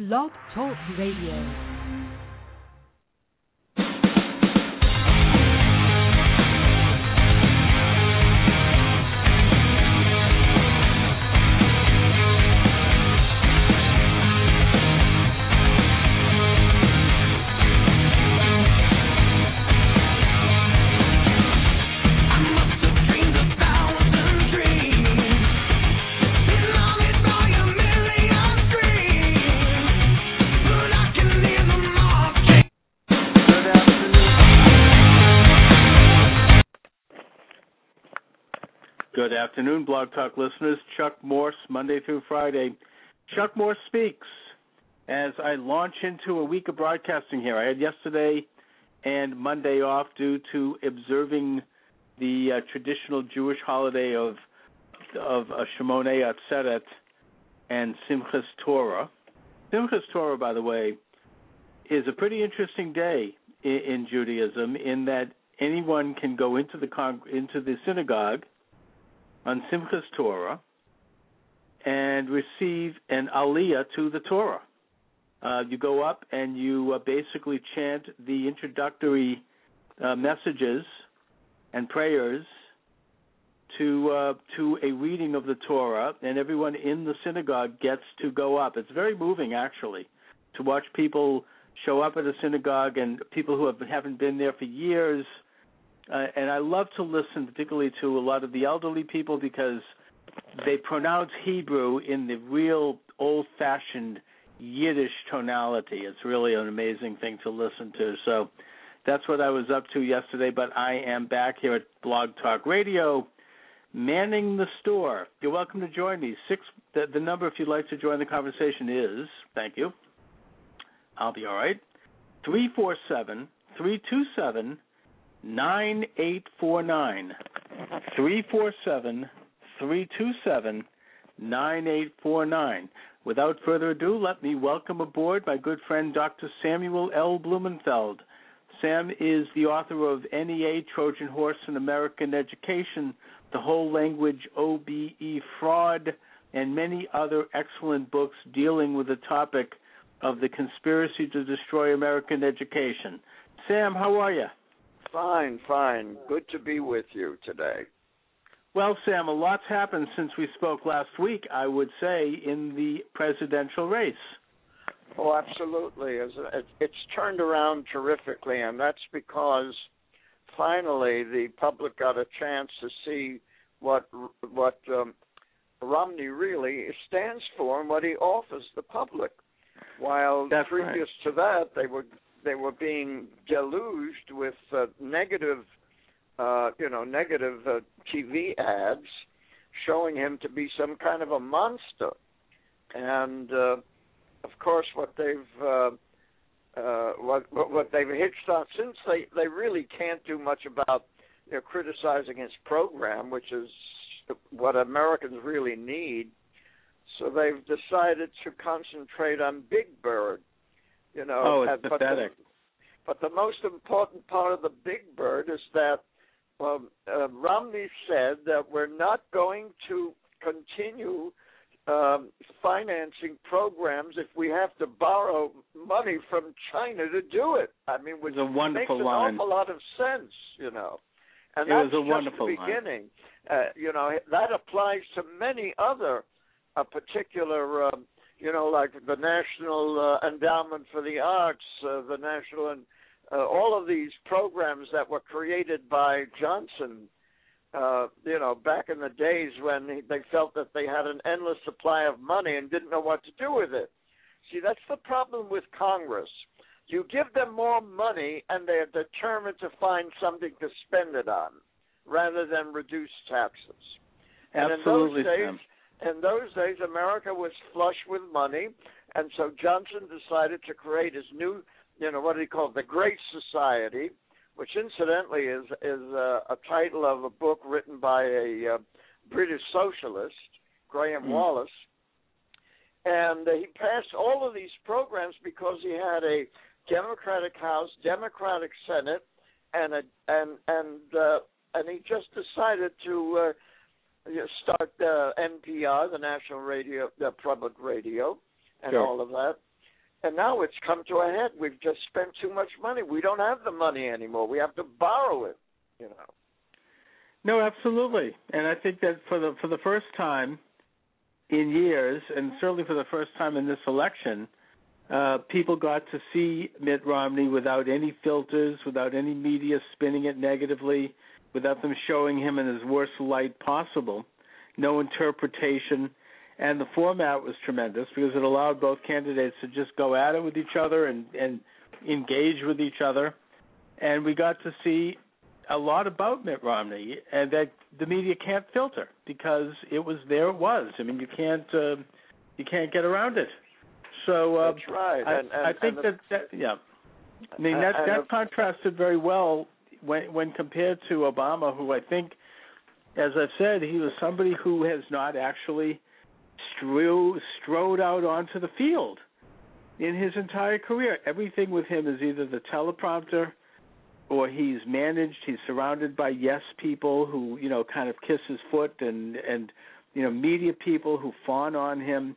Blog Talk Radio. Good afternoon, Blog Talk listeners. Chuck Morse, Monday through Friday. Chuck Morse speaks as I launch into a week of broadcasting here. I had yesterday and Monday off due to observing the uh, traditional Jewish holiday of of uh, Shemini Atzeret and Simchas Torah. Simchas Torah, by the way, is a pretty interesting day in, in Judaism in that anyone can go into the con- into the synagogue on Simchas Torah and receive an aliyah to the Torah. Uh, you go up and you uh, basically chant the introductory uh, messages and prayers to uh, to a reading of the Torah, and everyone in the synagogue gets to go up. It's very moving, actually, to watch people show up at a synagogue and people who have, haven't been there for years uh, and I love to listen, particularly to a lot of the elderly people, because they pronounce Hebrew in the real old-fashioned Yiddish tonality. It's really an amazing thing to listen to. So that's what I was up to yesterday. But I am back here at Blog Talk Radio, manning the store. You're welcome to join me. Six. The, the number, if you'd like to join the conversation, is thank you. I'll be all right. Three four seven three two seven. 9849. 347 327 9849. Without further ado, let me welcome aboard my good friend Dr. Samuel L. Blumenfeld. Sam is the author of NEA Trojan Horse in American Education, The Whole Language OBE Fraud, and many other excellent books dealing with the topic of the conspiracy to destroy American education. Sam, how are you? Fine, fine. Good to be with you today. Well, Sam, a lot's happened since we spoke last week, I would say, in the presidential race. Oh, absolutely. It's turned around terrifically, and that's because finally the public got a chance to see what what um, Romney really stands for and what he offers the public. While that's previous right. to that, they were they were being deluged with uh, negative, uh, you know, negative uh, TV ads showing him to be some kind of a monster. And uh, of course, what they've uh, uh, what what they've hitched on since they they really can't do much about you know, criticizing his program, which is what Americans really need. So they've decided to concentrate on Big Bird, you know, oh, it's and, pathetic. But the, but the most important part of the Big Bird is that um, uh, Romney said that we're not going to continue um, financing programs if we have to borrow money from China to do it. I mean, which a wonderful makes line. an awful lot of sense, you know. And it that's was a just wonderful the beginning. Uh, you know, that applies to many other uh, particular um, you know, like the National uh, Endowment for the Arts, uh, the National, and uh, all of these programs that were created by Johnson. Uh, you know, back in the days when they felt that they had an endless supply of money and didn't know what to do with it. See, that's the problem with Congress. You give them more money, and they're determined to find something to spend it on, rather than reduce taxes. Absolutely, and in those days, Sam in those days, America was flush with money, and so Johnson decided to create his new, you know, what he called the Great Society, which incidentally is is a, a title of a book written by a uh, British socialist, Graham mm. Wallas, and uh, he passed all of these programs because he had a Democratic House, Democratic Senate, and a and and uh, and he just decided to uh, start the NPR, the National Radio, the Public Radio, and sure. all of that. and now it's come to a head. We've just spent too much money. We don't have the money anymore. We have to borrow it. You know. No, absolutely, and I think that for the for the first time in years, and certainly for the first time in this election, uh, people got to see Mitt Romney without any filters, without any media spinning it negatively, without them showing him in his worst light possible. No interpretation, and the format was tremendous because it allowed both candidates to just go at it with each other and and engage with each other, and we got to see a lot about Mitt Romney and that the media can't filter because it was there it was. I mean you can't uh, you can't get around it. So uh, that's right. I, and, and, I think and that, that yeah. I mean that that contrasted very well when when compared to Obama, who I think, as I've said, he was somebody who has not actually strew, strode out onto the field in his entire career. Everything with him is either the teleprompter or he's managed he's surrounded by yes people who you know kind of kiss his foot and and you know media people who fawn on him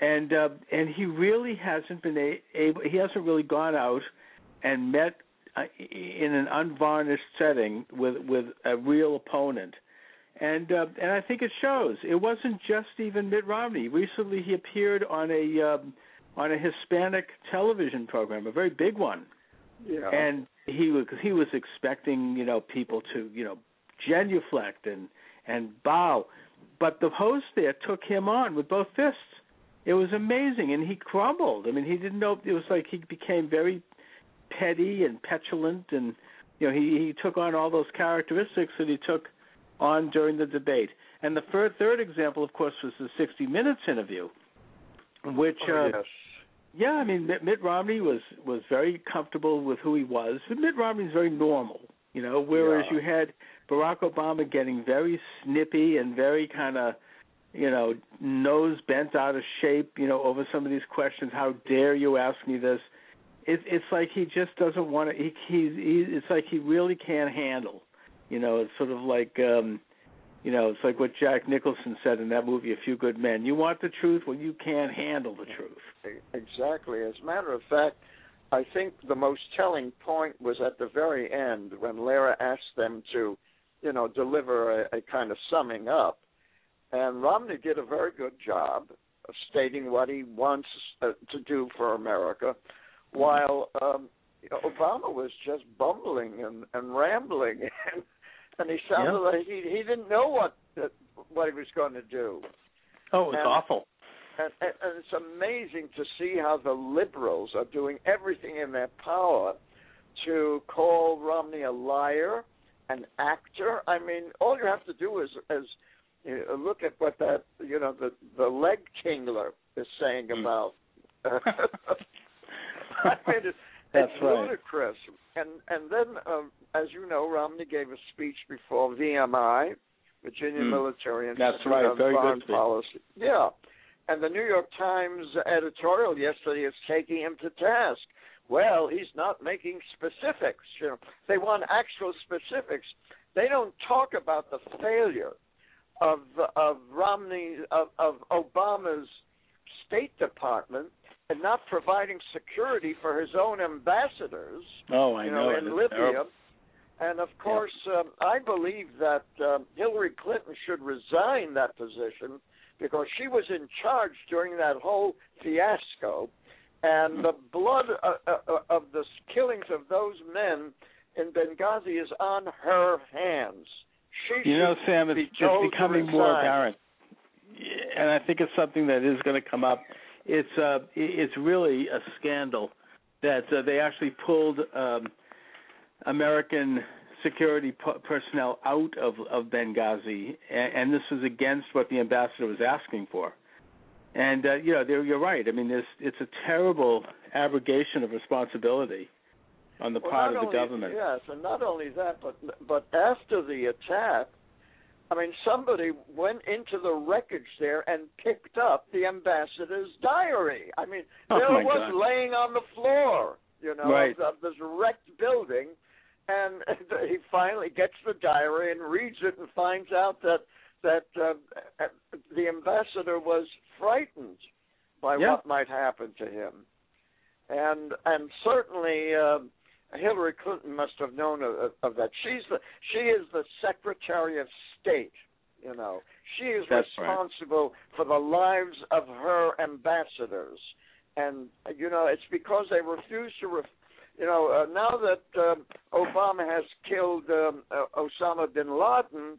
and uh and he really hasn't been a- able he hasn't really gone out and met in an unvarnished setting with with a real opponent and uh, and I think it shows. It wasn't just even Mitt Romney. Recently, he appeared on a um, on a Hispanic television program, a very big one, yeah. and he was he was expecting you know people to you know genuflect and and bow, but the host there took him on with both fists. It was amazing, and he crumbled. I mean, he didn't know. It was like he became very petty and petulant, and you know he he took on all those characteristics that he took on during the debate. And the third, third example, of course, was the 60 Minutes interview, which oh, uh, yes. yeah, I mean Mitt, Mitt Romney was was very comfortable with who he was. Mitt Romney's very normal, you know, whereas yeah. you had Barack Obama getting very snippy and very kind of you know, nose bent out of shape, you know, over some of these questions. How dare you ask me this? It, it's like he just doesn't want to. He, he's. He, it's like he really can't handle you know, it's sort of like um you know, it's like what Jack Nicholson said in that movie A Few Good Men. You want the truth well you can't handle the truth. Exactly. As a matter of fact, I think the most telling point was at the very end when Lehrer asked them to, you know, deliver a, a kind of summing up. And Romney did a very good job of stating what he wants uh, to do for America, while um, Obama was just bumbling and, and rambling and and he sounded yeah. like he he didn't know what what he was going to do. Oh, it's awful. And, and, and it's amazing to see how the liberals are doing everything in their power to call Romney a liar, an actor. I mean, all you have to do is is you know, look at what that you know the the leg tingler is saying mm. about. I mean, it, That's it's right. ludicrous. And and then, um, as you know, Romney gave a speech before VMI, Virginia Mm. Military That's Institute right. on Very Foreign good. Policy. Yeah, and the New York Times editorial yesterday is taking him to task. Well, he's not making specifics. You know, they want actual specifics. They don't talk about the failure of of Romney of, of Obama's State Department and not providing security for his own ambassadors. Oh, I you know, know, in Libya. terrible. And of course, um, I believe that um, Hillary Clinton should resign that position because she was in charge during that whole fiasco, and the blood uh, uh, of the killings of those men in Benghazi is on her hands. She You know, Sam, it's, be it's becoming more apparent, and I think it's something that is going to come up. It's uh, it's really a scandal that uh, they actually pulled um, American security p- personnel out of of Benghazi, and, and this was against what the ambassador was asking for. And uh, you know, you're right. I mean, there's, it's a terrible abrogation of responsibility on the Well, part of the only- government. Yes, and not only that, but but after the attack, I mean, somebody went into the wreckage there and picked up the ambassador's diary. I mean, Oh, there it was God. laying on the floor, you know, Right. of, of this wrecked building, and he finally gets the diary and reads it and finds out that that uh, the ambassador was frightened by Yeah. what might happen to him. and and certainly uh, Hillary Clinton must have known of, of that. She's the she is the Secretary of State. You know, she is That's responsible right. for the lives of her ambassadors, and you know it's because they refuse to. Ref- you know, uh, now that um, Obama has killed um, uh, Osama bin Laden,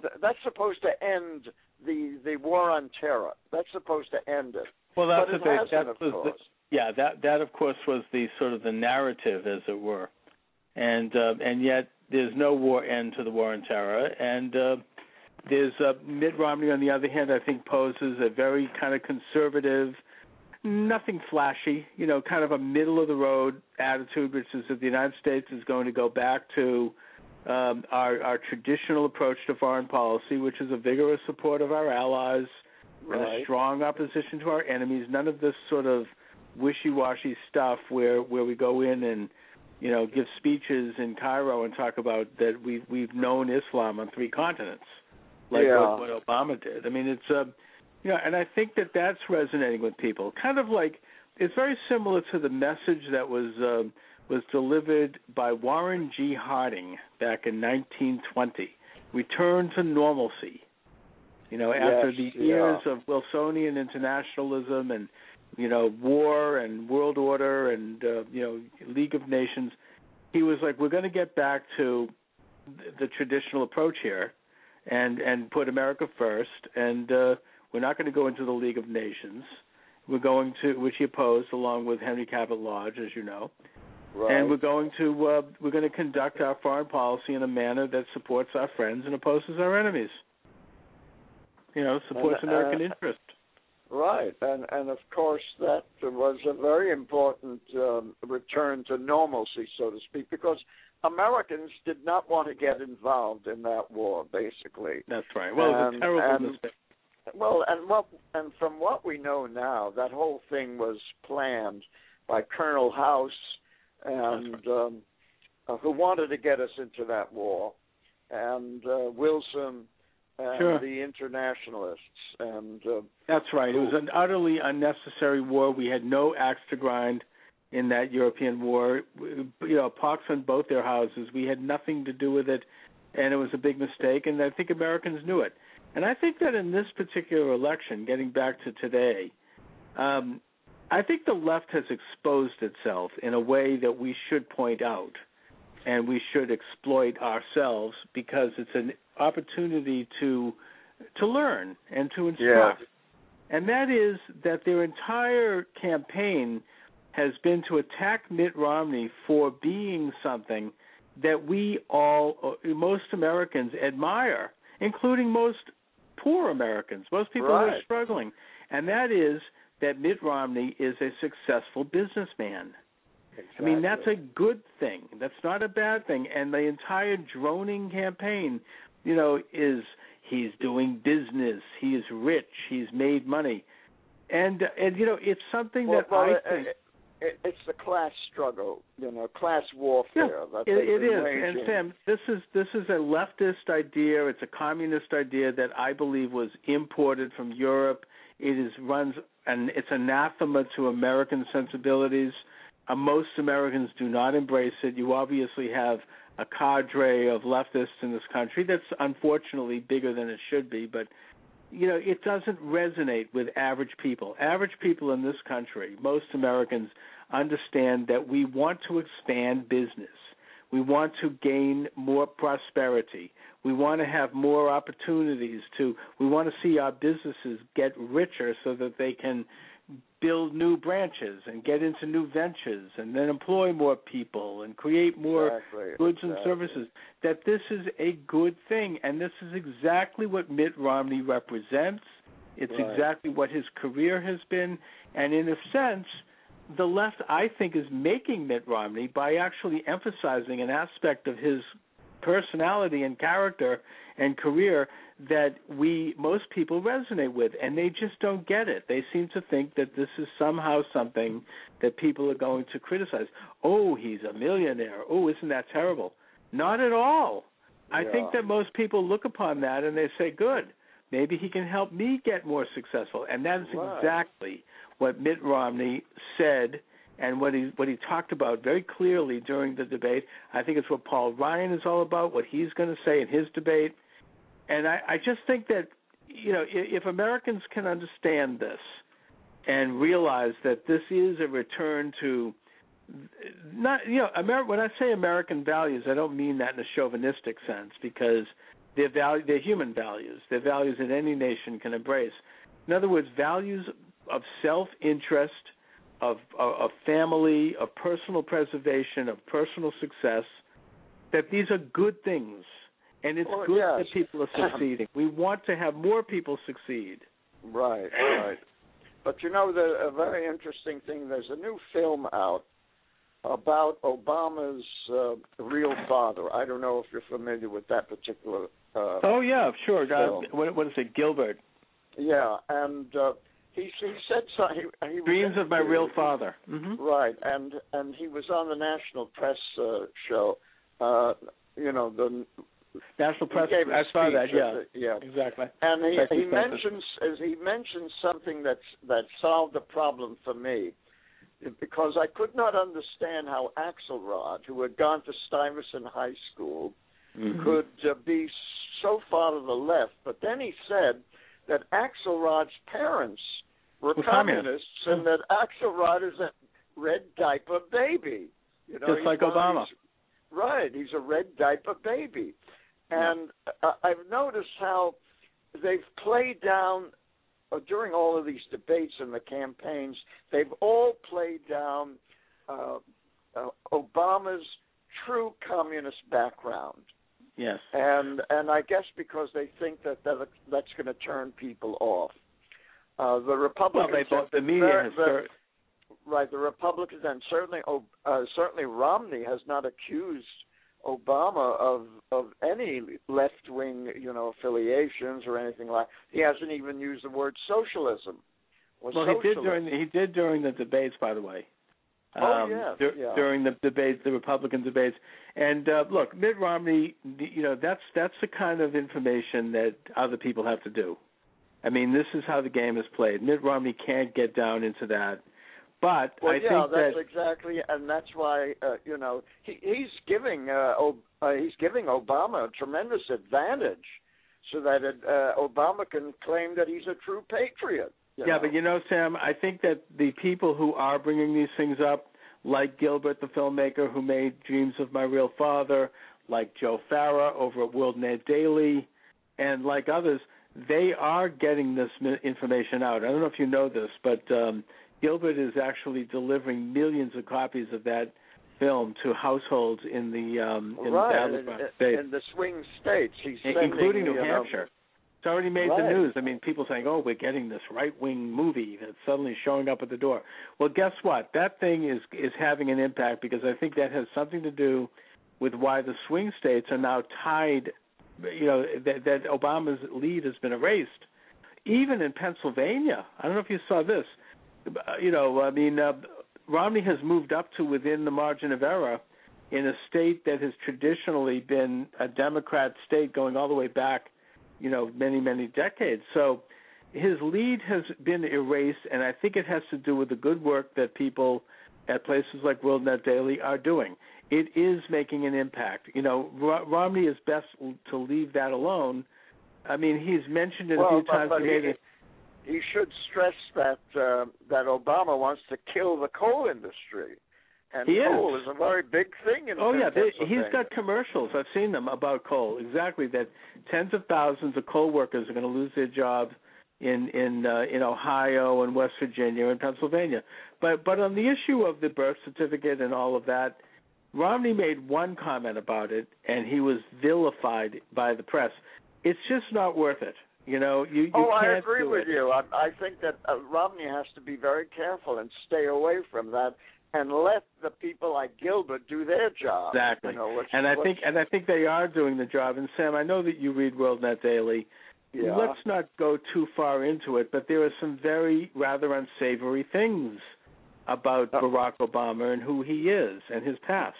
th- that's supposed to end the the war on terror. That's supposed to end it. Well, that's but it they, hasn't, that of course. the, yeah that that of course was the sort of the narrative, as it were, and uh, and yet there's no war end to the war on terror, and uh, there's uh, Mitt Romney on the other hand, I think poses a very kind of conservative, nothing flashy, you know, kind of a middle of the road attitude, which is that the United States is going to go back to um, our, our traditional approach to foreign policy, which is a vigorous support of our allies and a Right. strong opposition to our enemies. None of this sort of wishy-washy stuff where where we go in and you know give speeches in Cairo and talk about that we've we've known Islam on three continents, like Yeah. what, what Obama did. I mean, it's uh, you know, and I think that that's resonating with people. Kind of like it's very similar to the message that was. um was delivered by Warren G. Harding back in 1920. Return to normalcy. You know, after Yes, the yeah. years of Wilsonian internationalism and you know war and world order and uh, you know League of Nations, he was like, we're going to get back to the traditional approach here, and and put America first, and uh, we're not going to go into the League of Nations. We're going to, which he opposed along with Henry Cabot Lodge, as you know Right. and we're going to uh, we're going to conduct our foreign policy in a manner that supports our friends and opposes our enemies. You know, supports And, American uh, interest. Right, and and of course that was a very important um, return to normalcy, so to speak, because Americans did not want to get involved in that war, basically. That's right. Well, it's a terrible and- mistake. Well, and what and from what we know now, that whole thing was planned by Colonel House, and um, uh, who wanted to get us into that war, and uh, Wilson and Sure. the internationalists, and uh, That's right. It was an utterly unnecessary war. We had no axe to grind in that European war. You know, pox on both their houses. We had nothing to do with it, and it was a big mistake. And I think Americans knew it. And I think that in this particular election, getting back to today, um, I think the left has exposed itself in a way that we should point out and we should exploit ourselves because it's an opportunity to to learn and to instruct. And that is that their entire campaign has been to attack Mitt Romney for being something that we all, uh, most Americans, admire, including most poor Americans, most people who are struggling. And that is that Mitt Romney is a successful businessman. I mean, that's a good thing. That's not a bad thing. And the entire droning campaign, you know, is he's doing business, he is rich, he's made money. And and you know, it's something well, that well, I it- think it, it's the class struggle, you know, class warfare. that it, been And Sam, this is this is a leftist idea. It's a communist idea that I believe was imported from Europe. It is runs and it's anathema to American sensibilities. Uh, most Americans do not embrace it. You obviously have a cadre of leftists in this country that's unfortunately bigger than it should be, but you know, it doesn't resonate with average people. Average people in this country, most Americans understand that we want to expand business. We want to gain more prosperity. We want to have more opportunities to we want to see our businesses get richer so that they can build new branches and get into new ventures and then employ more people and create more Exactly, goods and services that this is a good thing. And this is exactly what Mitt Romney represents. It's Right. exactly what his career has been. And in a sense the left I think is making Mitt Romney by actually emphasizing an aspect of his personality and character and career that we most people resonate with and they just don't get it. They seem to think that this is somehow something that people are going to criticize. Oh, he's a millionaire. Oh, isn't that terrible? Not at all. I think that most people look upon that and they say, "Good. Maybe he can help me get more successful." And that is Right. exactly what Mitt Romney said and what he what he talked about very clearly during the debate. I think it's what Paul Ryan is all about, what he's going to say in his debate, and I, I just think that you know if, if Americans can understand this and realize that this is a return to not you know Amer- when I say American values, I don't mean that in a chauvinistic sense because they're value they're human values. They're values that any nation can embrace. In other words, values of self-interest, of, of, family, of personal preservation, of personal success. That these are good things, and it's Well, good yes. that people are succeeding. we want to have more people succeed. Right, right. But you know, the, a very interesting thing. There's a new film out about Obama's uh, real father. I don't know if you're familiar with that particular. Uh, Oh yeah, sure. Uh, what, what is it, Gilbert? Yeah, and uh, he he said so. He, was Dreams of my real father. hmm Right, and and he was on the national press uh, show. Uh, you know, the National press. I saw that. Yeah, the- yeah. exactly. And he, he mentions as he mentions something that's that solved the problem for me, because I could not understand how Axelrod, who had gone to Stuyvesant High School, Mhm. could uh, be so far to the left. But then he said that Axelrod's parents were Were communists, communists. and that Axelrod is a red diaper baby. You know, Just like Obama. these- Right, he's a red diaper baby, and uh, I've noticed how they've played down uh, during all of these debates and the campaigns. They've all played down uh, uh, Obama's true communist background, Yes. and and I guess because they think that, that that's going to turn people off. Uh, the Well, Republicans, they both, the media very- has very- Right, the Republicans and certainly uh, certainly Romney has not accused Obama of of any left wing you know affiliations or anything like. He hasn't even used the word socialism. Well, he did during the, he did during the debates, by the way. Oh, Um, yes, dur- yeah. During the debates, the Republican debates, and uh, look, Mitt Romney, you know, that's that's the kind of information that other people have to do. I mean, this is how the game is played. Mitt Romney can't get down into that, but Well, I yeah, think that's that exactly, and that's why uh, you know he, he's giving uh, Ob- uh, he's giving Obama a tremendous advantage, so that uh, Obama can claim that he's a true patriot. You Yeah, but you know, Sam, I think that the people who are bringing these things up, like Gilbert, the filmmaker who made Dreams of My Real Father, like Joe Farah over at World Net Daily, and like others, they are getting this information out. I don't know if you know this, but um, Gilbert is actually delivering millions of copies of that film to households in the um, in right, the in, in- the swing states, he's including New you know, Hampshire. It's already made the news. I mean, people saying, "Oh, we're getting this right-wing movie that's suddenly showing up at the door." Well, guess what? That thing is is having an impact because I think that has something to do with why the swing states are now tied. You know that, that Obama's lead has been erased. Even in Pennsylvania, I don't know if you saw this. You know, I mean, uh, Romney has moved up to within the margin of error in a state that has traditionally been a Democrat state going all the way back you know many many decades. So his lead has been erased and i think it has to do with the good work that people at places like worldnet daily are doing. It is making an impact. You know Ro- romney is best to leave that alone. I mean he's mentioned it a few but, times but he he should stress that uh, that Obama wants to kill the coal industry, and He is. coal is a very big thing in Oh yeah, they, he's got commercials. I've seen them about coal. Exactly that tens of thousands of coal workers are going to lose their jobs in in uh, in Ohio and West Virginia and Pennsylvania. But but on the issue of the birth certificate and all of that, Romney made one comment about it, and he was vilified by the press. It's just not worth it. You know, you you oh, can't I agree with it. you. I, I think that uh, Romney has to be very careful and stay away from that, and let the people like Gilbert do their job. Exactly. You know, And I think and I think they are doing the job. And Sam, I know that you read WorldNet Daily. yeah. Let's not go too far into it, but there are some very rather unsavory things about Uh, Barack Obama and who he is and his past.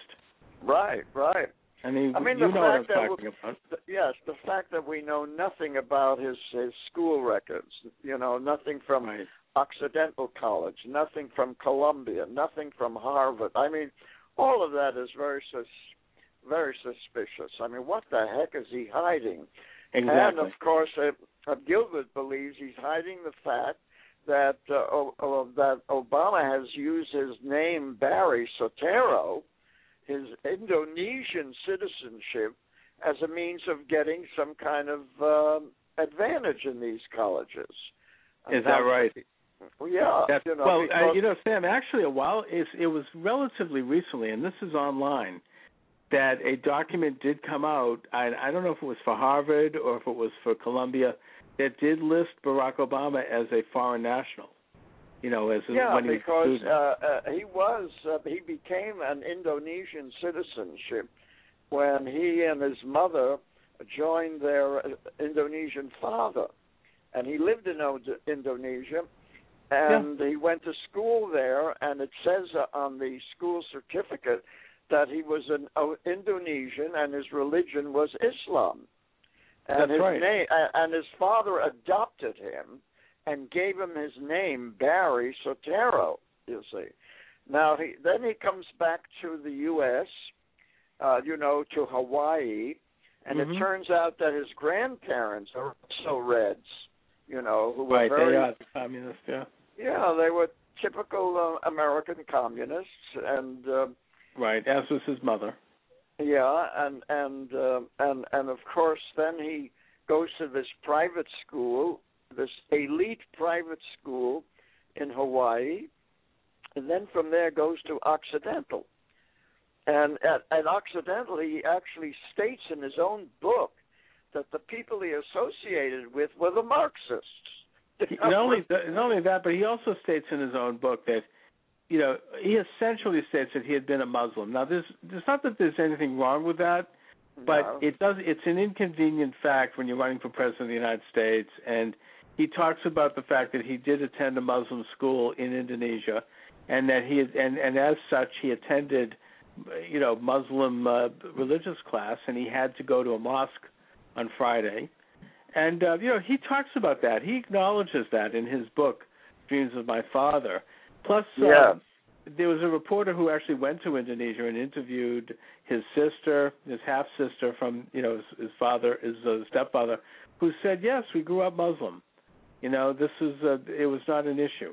right, right. I mean, I mean, you know what I'm talking about. The- Yes, the fact that we know nothing about his his school records, you know, nothing from Right. Occidental College, nothing from Columbia, nothing from Harvard. I mean, all of that is very sus- very suspicious. I mean, what the heck is he hiding? Exactly. And of course, uh, uh, Gilbert believes he's hiding the fact that uh, o- o- that Obama has used his name Barry Soetoro, his Indonesian citizenship, as a means of getting some kind of um, advantage in these colleges. Is that right? Well, yeah. That's, you know, well, because, uh, you know, Sam. Actually, a while it's, it was relatively recently, and this is online, that a document did come out. I, I don't know if it was for Harvard or if it was for Columbia that did list Barack Obama as a foreign national. You know, as a, yeah, when he because uh, uh, he was uh, he became an Indonesian citizenship when he and his mother joined their uh, Indonesian father, and he lived in Indonesia, and he went to school there, and it says uh, on the school certificate that he was an uh, Indonesian and his religion was Islam. And That's his right. name and his father adopted him and gave him his name Barry Soetoro. You see, now he then he comes back to the U.S. Uh, you know, to Hawaii, and Mhm. it turns out that his grandparents are also Reds. You know, who were right, very they are the communists. Yeah, yeah, they were typical uh, American communists, and uh, right. As was his mother. yeah, and and uh, and and of course, then he goes to this private school, this elite private school in Hawaii, and then from there goes to Occidental. And at, at Occidental, he actually states in his own book that the people he associated with were the Marxists. Not only not only that, but he also states in his own book that you know he essentially states that he had been a Muslim. Now, there's there's not that there's anything wrong with that, but No. it does it's an inconvenient fact when you're running for president of the United States and he talks about the fact that he did attend a Muslim school in Indonesia and that he had, and and as such he attended you know Muslim uh, religious class and he had to go to a mosque on Friday and uh, you know he talks about that he acknowledges that in his book Dreams of My Father plus uh, Yeah. there was a reporter who actually went to Indonesia and interviewed his sister, his half sister from you know his, his father, his uh, stepfather, who said yes, we grew up Muslim. You know, this is uh, it was not an issue.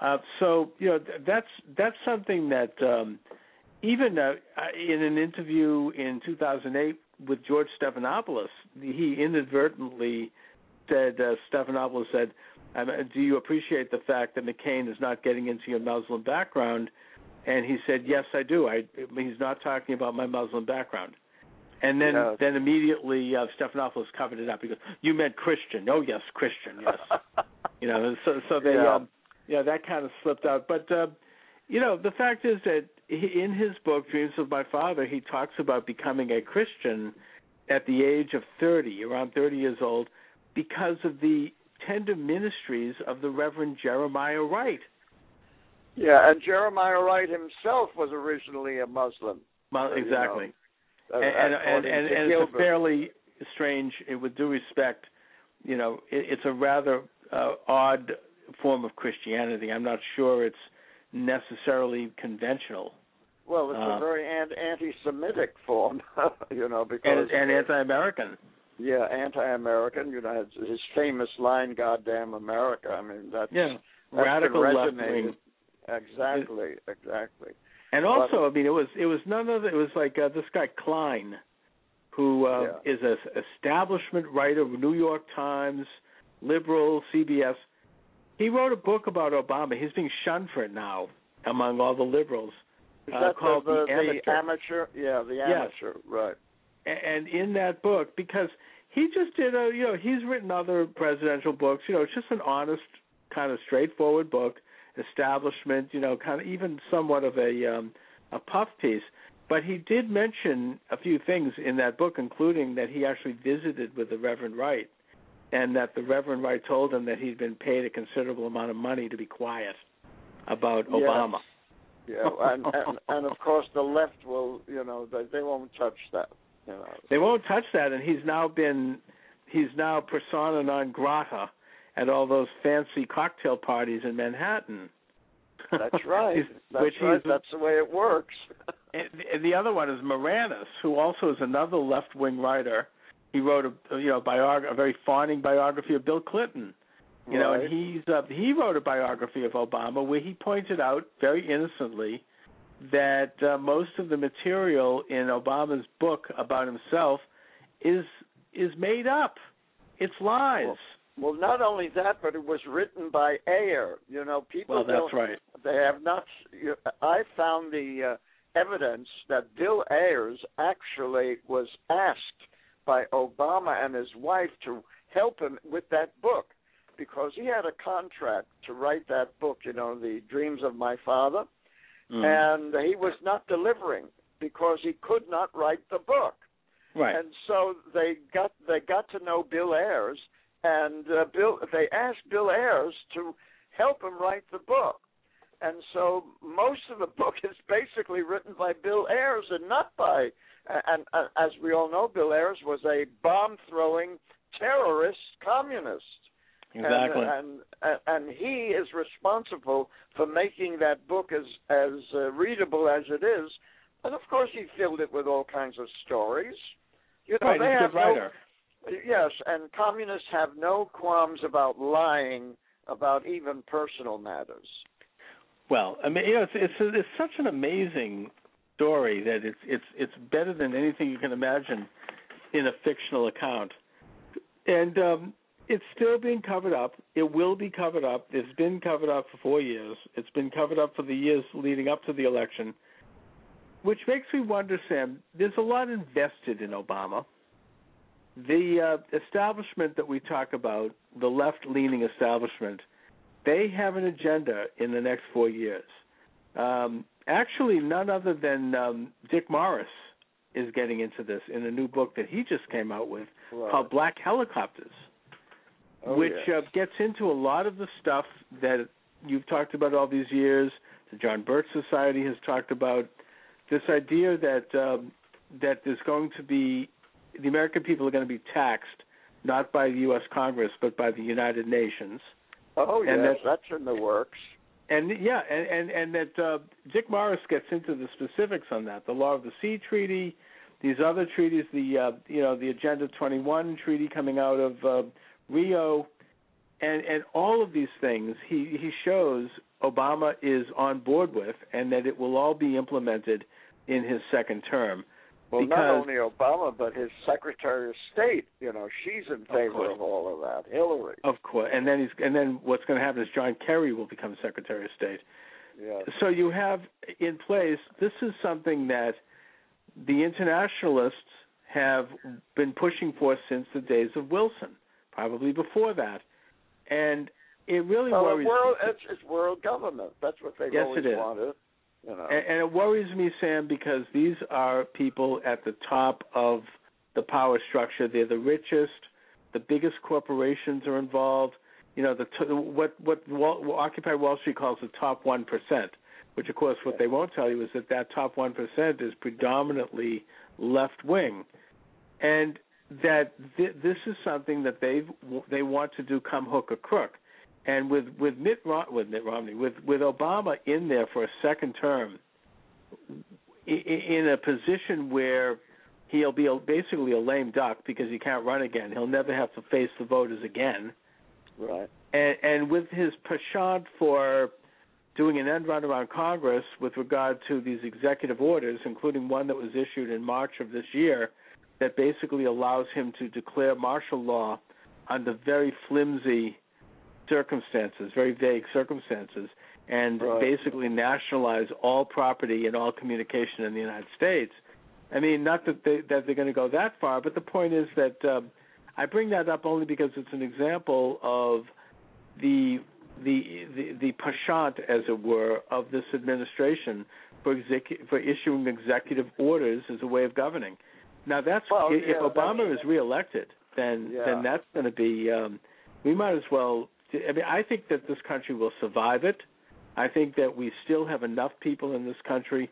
Uh, so you know th- that's that's something that um, even uh, in an interview in 2008 with George Stephanopoulos, he inadvertently said uh, Stephanopoulos said, "Do you appreciate the fact that McCain is not getting into your Muslim background?" And he said, "Yes, I do. I, he's not talking about my Muslim background." And then, Yes. then immediately uh, Stephanopoulos covered it up. He goes, "You meant Christian? Oh, yes, Christian. Yes." you know, so so they, Yeah. um, yeah, that kind of slipped out. But uh, you know, the fact is that in his book Dreams of My Father, he talks about becoming a Christian at the age of 30, around 30 years old, because of the tender ministries of the Reverend Jeremiah Wright. Yeah, and Jeremiah Wright himself was originally a Muslim. Well, You exactly. uh, and and and, and, and it's a fairly strange, with due respect, you know, it, it's a rather uh, odd form of Christianity. I'm not sure it's necessarily conventional Well, it's uh, a very an- anti-Semitic form, you know, because and, and anti-American. yeah, anti-American. You know, his, his famous line, "Goddamn America." I mean, that's Yeah, that's radical left wing. Exactly, exactly. And also, I mean, it was it was none other. It was like uh, this guy Klein, who uh, Yeah. is a establishment writer, New York Times, liberal, CBS. He wrote a book about Obama. He's being shunned for it now among all the liberals. Is uh, that called the, The Amateur. amateur? Yeah, the Yes. amateur. Right. And in that book because he just did a you know he's written other presidential books you know it's just an honest kind of straightforward book establishment you know kind of even somewhat of a um a puff piece but he did mention a few things in that book including that he actually visited with the Reverend Wright and that the Reverend Wright told him that he'd been paid a considerable amount of money to be quiet about Yes. Obama Yeah, and, and and of course the left will, you know, they they won't touch that. You know. They won't touch that, and he's now been he's now persona non grata at all those fancy cocktail parties in Manhattan. That's right. That's Which right. That's the way it works. And and the other one is Maraniss, who also is another left-wing writer. He wrote a you know biog- a very fawning biography of Bill Clinton. You know, and he's uh, he wrote a biography of Obama where he pointed out very innocently that uh, most of the material in Obama's book about himself is is made up. It's lies. Well, not only that, but it was written by Ayer. You know, people Well, that's right. They have not. You, I found the uh, evidence that Bill Ayers actually was asked by Obama and his wife to help him with that book because he had a contract to write that book. You know, the Dreams of My Father, Mm. and he was not delivering because he could not write the book. right. And so they got they got to know Bill Ayers, and uh, Bill they asked Bill Ayers to help him write the book. And so most of the book is basically written by Bill Ayers and not by. And, and as we all know, Bill Ayers was a bomb throwing terrorist communist. exactly. And, and and he is responsible for making that book as as uh, readable as it is. And of course, he filled it with all kinds of stories. You know, right. they He's a have writer. no yes, and communists have no qualms about lying about even personal matters. Well, I mean, you know, it's it's it's such an amazing story that it's it's it's better than anything you can imagine in a fictional account, and um, it's still being covered up. It will be covered up. It's been covered up for four years. It's been covered up for the years leading up to the election, which makes me wonder, Sam. There's a lot invested in Obama. The uh, establishment that we talk about, the left-leaning establishment they have an agenda in the next four years. Um, actually, none other than um, Dick Morris is getting into this in a new book that he just came out with Right. called Black Helicopters, Oh, which yes. uh, gets into a lot of the stuff that you've talked about all these years. The John Birch Society has talked about this idea that um, that there's going to be the American people are going to be taxed not by the U.S. Congress but by the United Nations oh and yes, that- that's in the works. And yeah, and and, and that uh, Dick Morris gets into the specifics on that. The Law of the Sea Treaty, these other treaties, the uh, you know the Agenda 21 treaty coming out of uh, Rio, and and all of these things he he shows Obama is on board with, and that it will all be implemented in his second term. Well, not only Obama, but his Secretary of State. You know, she's in favor course. of all of that. Hillary. Of course, and then he's and then what's going to happen is John Kerry will become Secretary of State. Yes. So you have in place. This is something that the internationalists have been pushing for since the days of Wilson, probably before that, and it really Well, worries. world, it's, it's world government. That's what they've Yes, always it is. wanted. And, and it worries me, Sam, because these are people at the top of the power structure. They're the richest. The biggest corporations are involved. You know, the t- what what Wall, Occupy Wall Street calls the top one percent. Which, of course, what they won't tell you is that that top one percent is predominantly left wing, and that th- this is something that they they want to do come hook or crook. And with with Mitt Rom- with Mitt Romney with with Obama in there for a second term, in a position where he'll be basically a lame duck because he can't run again. He'll never have to face the voters again. right. And, and with his penchant for doing an end run around Congress with regard to these executive orders, including one that was issued in March of this year, that basically allows him to declare martial law under very flimsy circumstances, very vague circumstances, and Right. basically nationalize all property and all communication in the United States. I mean, not that they that they're going to go that far, but the point is that um, I bring that up only because it's an example of the the the, the penchant, as it were, of this administration for execu- for issuing executive orders as a way of governing. Now, that's Well, if yeah, Obama is reelected, then Yeah. then that's going to be. Um, we might as well. I mean, I think that this country will survive it. I think that we still have enough people in this country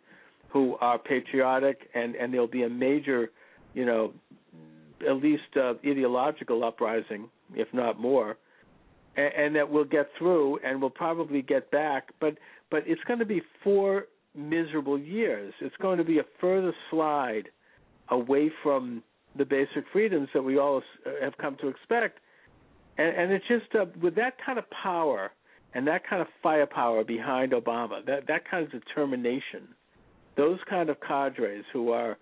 who are patriotic, and and there'll be a major, you know, at least uh, ideological uprising, if not more. and, and that we'll get through and we'll probably get back. But but it's going to be four miserable years. It's going to be a further slide away from the basic freedoms that we all have come to expect. And, and it's just uh, with that kind of power and that kind of firepower behind Obama, that that kind of determination, those kind of cadres who are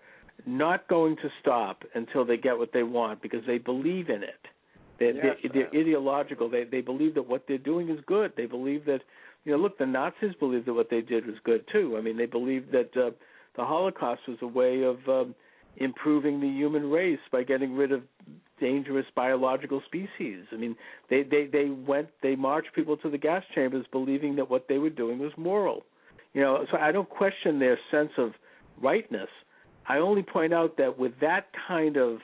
not going to stop until they get what they want because they believe in it. They're, yes, they're, they're ideological. They they believe that what they're doing is good. They believe that you know, look, the Nazis believed that what they did was good too. I mean, they believed that uh, the Holocaust was a way of um, improving the human race by getting rid of dangerous biological species. I mean, they they they went they marched people to the gas chambers believing that what they were doing was moral. You know, so I don't question their sense of rightness. I only point out that with that kind of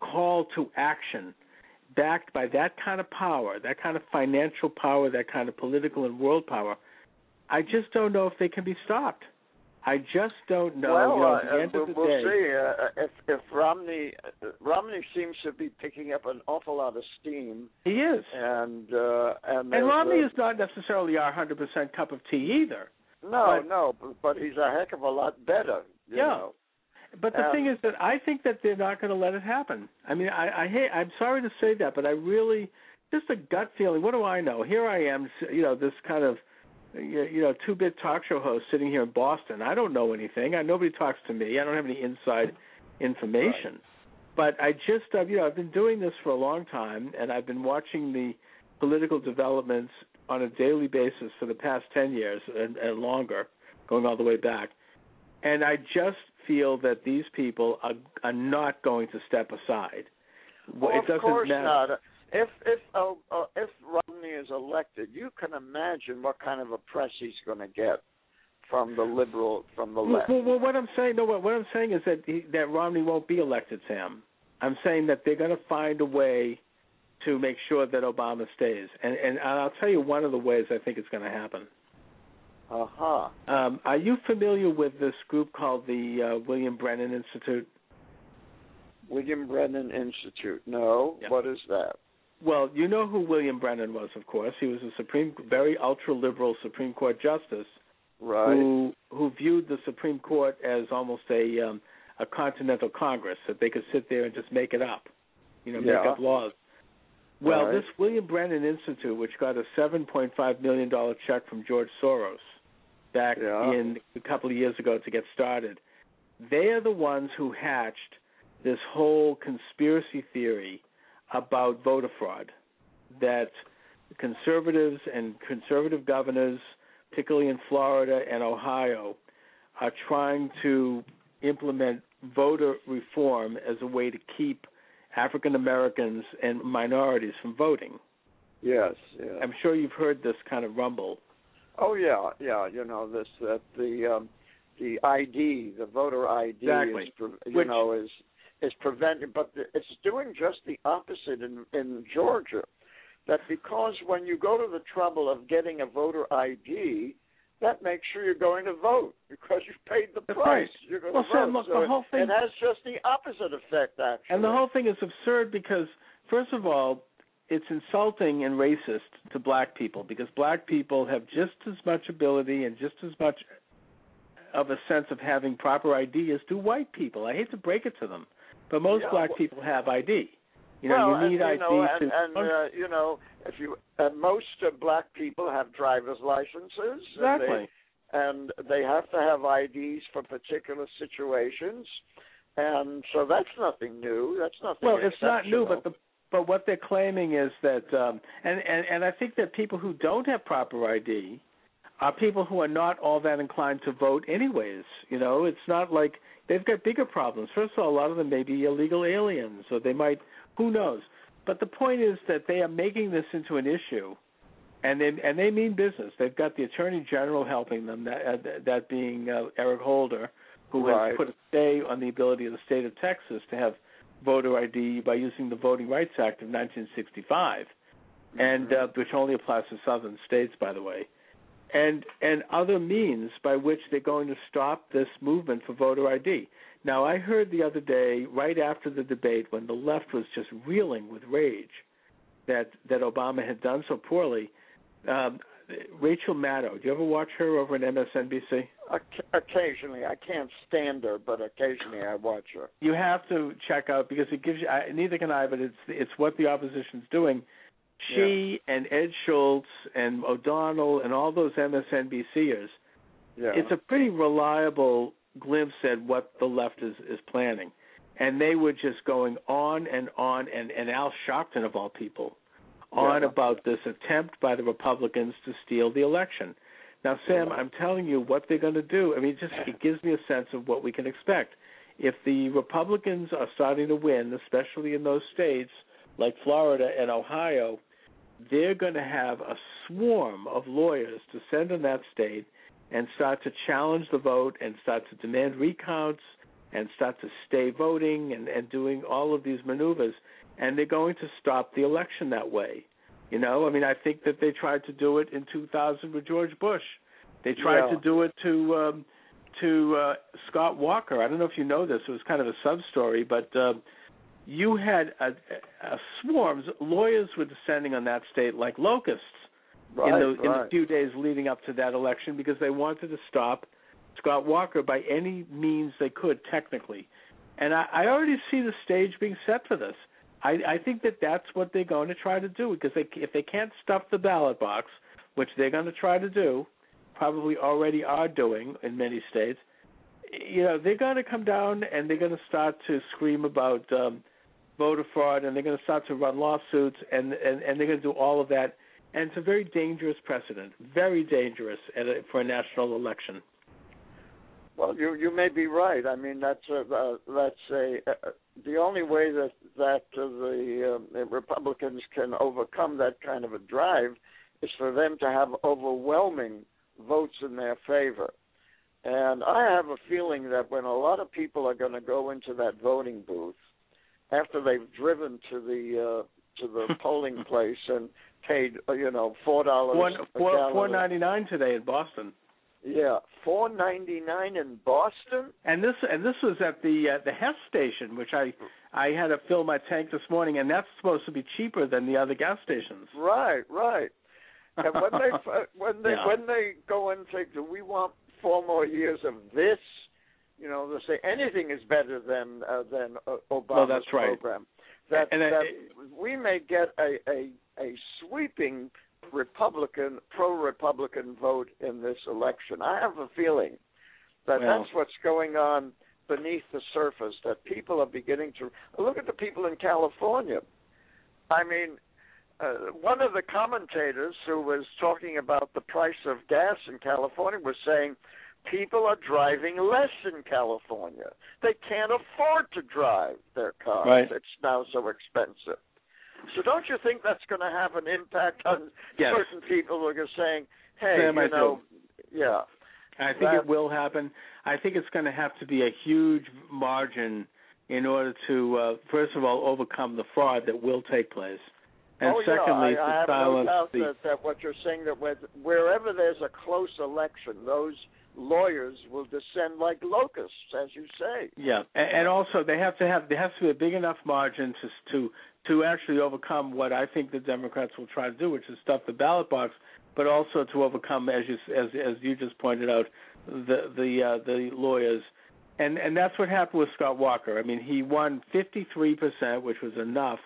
call to action, backed by that kind of power, that kind of financial power, that kind of political and world power, I just don't know if they can be stopped. I just don't know. Well, you know, uh, at the end we'll, of the we'll day, see. Uh, if if Romney uh, Romney seems to be picking up an awful lot of steam, he is. and uh, and And Romney is not necessarily our 100% cup of tea either. no but- no, but, but he's a heck of a lot better. You Yeah. know. But the Um, thing is that I think that they're not going to let it happen. I mean, I, I hate. I'm sorry to say that, but I really just a gut feeling. What do I know? Here I am, you know, this kind of you you know two-bit talk show host sitting here in Boston. I don't know anything. I, nobody talks to me. I don't have any inside information. But I just, uh, you know, I've been doing this for a long time, and I've been watching the political developments on a daily basis for the past ten years and, and longer, going all the way back. And I just feel that these people are are not going to step aside. Well, it of doesn't course matter. not. If if uh, uh, if Romney is elected, you can imagine what kind of a press he's going to get from the liberal from the left. well, well, what I'm saying, no, what, what I'm saying is that he, that Romney won't be elected, Sam. I'm saying that they're going to find a way to make sure that Obama stays, and and I'll tell you one of the ways I think it's going to happen. Uh huh. Um, are you familiar with this group called the uh, William Brennan Institute? William Brennan Institute. No, Yeah. what is that? Well, you know who William Brennan was, of course. He was a Supreme, very ultra liberal Supreme Court justice Right. who who viewed the Supreme Court as almost a um, a continental Congress that they could sit there and just make it up, you know, make up laws. Well, Right. this William Brennan Institute, which got a 7.5 million dollar check from George Soros back Yeah. in a couple of years ago to get started, they are the ones who hatched this whole conspiracy theory about voter fraud that conservatives and conservative governors, particularly in Florida and Ohio, are trying to implement voter reform as a way to keep African Americans and minorities from voting. Yes. Yeah. I'm sure you've heard this kind of rumble. Oh yeah, yeah. You know this that the um, the ID, the voter ID, Exactly. is you Which- know is is preventing, but it's doing just the opposite in in Georgia. That because when you go to the trouble of getting a voter ID, that makes sure you're going to vote because you've paid the That's price. right. You're going Well, to Sam, vote. look, so the whole thing- it has just the opposite effect, actually. And the whole thing is absurd because, first of all, it's insulting and racist to black people because black people have just as much ability and just as much of a sense of having proper ID as do white people. I hate to break it to them, but most Yeah, black well- people have ID. You know, well, you need and, ID you know, and, to and uh, you know, if you uh, most uh, black people have driver's licenses. and they- exactly. and they have to have IDs for particular situations, and so that's nothing new. That's nothing. Well, it's not new, but the but what they're claiming is that, um, and and and I think that people who don't have proper ID are people who are not all that inclined to vote, anyways. You know, it's not like they've got bigger problems. First of all, a lot of them may be illegal aliens, or they might, who knows. But the point is that they are making this into an issue, and they and they mean business. They've got the attorney general helping them. That uh, that being uh, Eric Holder, who Right. has put a stay on the ability of the state of Texas to have voter ID by using the Voting Rights Act of 1965, and uh, which only applies to southern states, by the way, and and other means by which they're going to stop this movement for voter ID. Now, I heard the other day, right after the debate, when the left was just reeling with rage, that that Obama had done so poorly. Um, Rachel Maddow, do you ever watch her over at MSNBC? Occasionally, I can't stand her, but occasionally I watch her. You have to check out because it gives you. I, neither can I, but it's it's what the opposition's doing. She yeah. and Ed Schultz and O'Donnell and all those MSNBCers. Yeah. It's a pretty reliable glimpse at what the left is is planning, and they were just going on and on, and and Al Sharpton of all people, on yeah. about this attempt by the Republicans to steal the election. Now, Sam, I'm telling you what they're going to do. I mean, just it gives me a sense of what we can expect. If the Republicans are starting to win, especially in those states like Florida and Ohio, they're going to have a swarm of lawyers to send in that state and start to challenge the vote and start to demand recounts and start to stay voting and, and doing all of these maneuvers. And they're going to stop the election that way. You know, I mean, I think that they tried to do it in 2000 with George Bush. They tried yeah. to do it to um, to uh, Scott Walker. I don't know if you know this. It was kind of a sub story, but uh, you had a, a swarms. Lawyers were descending on that state like locusts right, in the right. in the few days leading up to that election because they wanted to stop Scott Walker by any means they could technically. And I, I already see the stage being set for this. I, I think that that's what they're going to try to do because they, if they can't stuff the ballot box, which they're going to try to do, probably already are doing in many states, you know, they're going to come down and they're going to start to scream about um, voter fraud and they're going to start to run lawsuits and, and, and they're going to do all of that. And it's a very dangerous precedent, very dangerous a, for a national election. Well, you you may be right. I mean, that's a uh, that's a uh, the only way that that uh, the, uh, the Republicans can overcome that kind of a drive is for them to have overwhelming votes in their favor. And I have a feeling that when a lot of people are going to go into that voting booth after they've driven to the uh, to the polling place and paid, uh, you know, four dollars. Four four ninety nine today in Boston. Yeah, four ninety nine in Boston. And this and this was at the uh, the Hess station, which I I had to fill my tank this morning, and that's supposed to be cheaper than the other gas stations. Right, right. And when they when they Yeah. when they go and say, "Do we want four more years of this?" You know, they say anything is better than uh, than uh, Obama's Well, that's right. program. That And, uh, that we may get a a a sweeping Republican pro-Republican vote in this election. I have a feeling that Well- that's what's going on beneath the surface. That people are beginning to look at the people in California. I mean, uh, one of the commentators who was talking about the price of gas in California was saying people are driving less in California. They can't afford to drive their cars. Right. It's now so expensive. So don't you think that's going to have an impact on Yes. certain people who are saying, "Hey, Sam, I you know, yeah, I think That- it will happen. I think it's going to have to be a huge margin in order to, uh, first of all, overcome the fraud that will take place, and oh secondly, yeah, I, I to have no silence the. that, that what you're saying that with, wherever there's a close election, those lawyers will descend like locusts, as you say. Yeah, and, and also they have to have there has to be a big enough margin to to to actually overcome what I think the Democrats will try to do, which is stuff the ballot box, but also to overcome, as you as as you just pointed out, the the uh, the lawyers, and and that's what happened with Scott Walker. I mean, he won 53 percent, which was enough.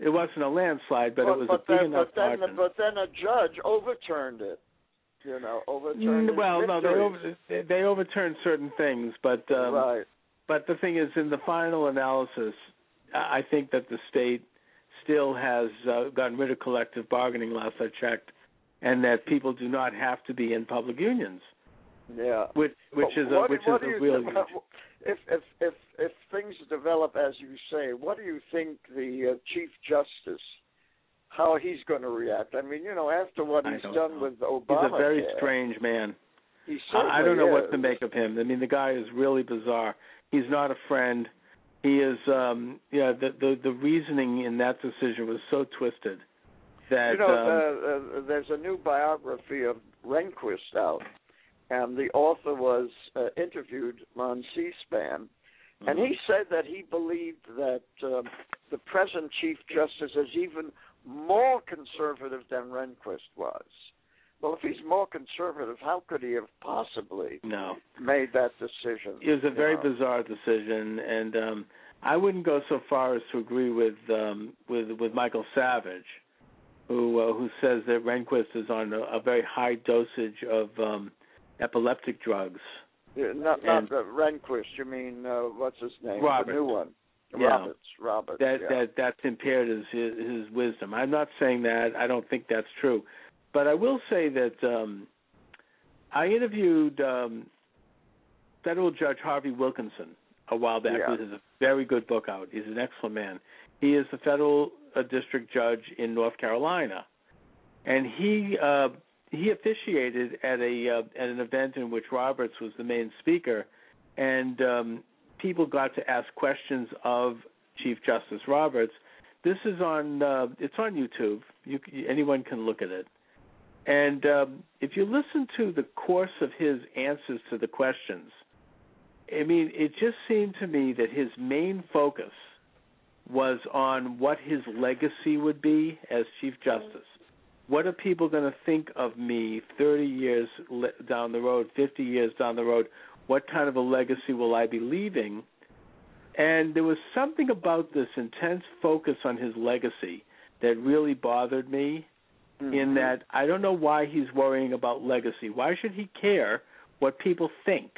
It wasn't a landslide, but but, it was but a big then, enough but then, margin. but then a judge overturned it. You know, overturned. Mm, well, no, they over, they- overturned certain things, but um, right. But the thing is, in the final analysis, I think that the state still has uh, gotten rid of collective bargaining last I checked, and that people do not have to be in public unions, Yeah. which which But is a which what is a real think- if if if if things develop as you say, what do you think the uh, chief justice how he's going to react? I mean, you know, after what he's done know. with Obama, He's a very strange man. He I, I don't know certainly what to make of him. I mean, the guy is really bizarre. He's not a friend. He is, um, yeah. The, the the reasoning in that decision was so twisted that You know, um, uh, uh, there's a new biography of Rehnquist out, and the author was uh, interviewed on C-SPAN, And he said that he believed that um, the present Chief Justice is even more conservative than Rehnquist was. Well, if he's more conservative, how could he have possibly no. made that decision? It was a very know? bizarre decision, and um, I wouldn't go so far as to agree with um, with with Michael Savage, who uh, who says that Rehnquist is on a, a very high dosage of um, epileptic drugs. Yeah, not not uh, Rehnquist. You mean uh, what's his name? Robert. The new one. Yeah. Roberts. Robert. That yeah. that that's impaired his, his his wisdom. I'm not saying that. I don't think that's true, but I will say that um, I interviewed um, federal judge Harvie Wilkinson a while back. Yeah. Has a very good book out. He's an excellent man. He is the federal uh, district judge in North Carolina, and he uh, he officiated at a uh, at an event in which Roberts was the main speaker, and um, people got to ask questions of Chief Justice Roberts. This is on uh, it's on YouTube. You, anyone can look at it. And um, if you listen to the course of his answers to the questions, I mean, it just seemed to me that his main focus was on what his legacy would be as Chief Justice. What are people going to think of me 30 years down the road, 50 years down the road? What kind of a legacy will I be leaving? And there was something about this intense focus on his legacy that really bothered me Mhm. in that I don't know why he's worrying about legacy. Why should he care what people think?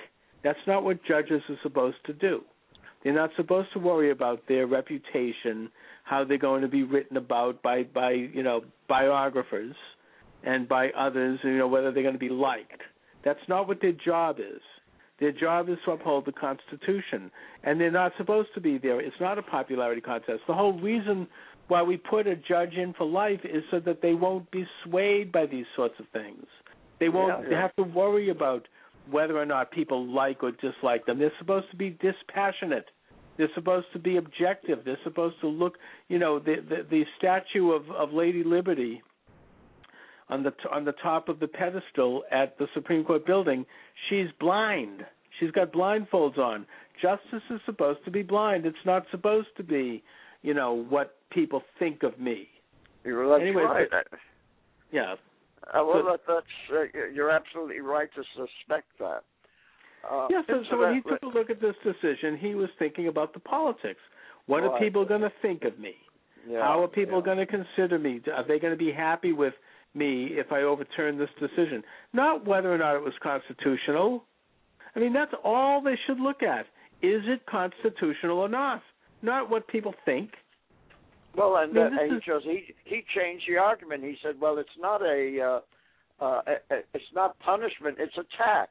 That's not what judges are supposed to do. They're not supposed to worry about their reputation, how they're going to be written about by by you know biographers and by others, you know whether they're going to be liked. That's not what their job is. Their job is to uphold the Constitution, and they're not supposed to be there. It's not a popularity contest. The whole reason why we put a judge in for life is so that they won't be swayed by these sorts of things. They won't Yeah, yeah. have to worry about whether or not people like or dislike them. They're supposed to be dispassionate. They're supposed to be objective. They're supposed to look, you know, the the, the statue of, of Lady Liberty on the t- on the top of the pedestal at the Supreme Court building. She's blind. She's got blindfolds on. Justice is supposed to be blind. It's not supposed to be, you know, what people think of me. You're that's Anyway, right. Yeah. Uh, well, that, that's uh, you're absolutely right to suspect that. Uh, Yeah, so, so when he took a look at this decision, he was thinking about the politics. What are people going to think of me? yeah, How are people yeah. going to consider me? Are they going to be happy with me if I overturn this decision? Not whether or not it was constitutional. I mean, that's all they should look at. Is it constitutional or not? Not what people think. Well, and, I mean, uh, and he is- he he changed the argument. He said, "Well, it's not a uh, uh, a- a- it's not punishment; it's a tax."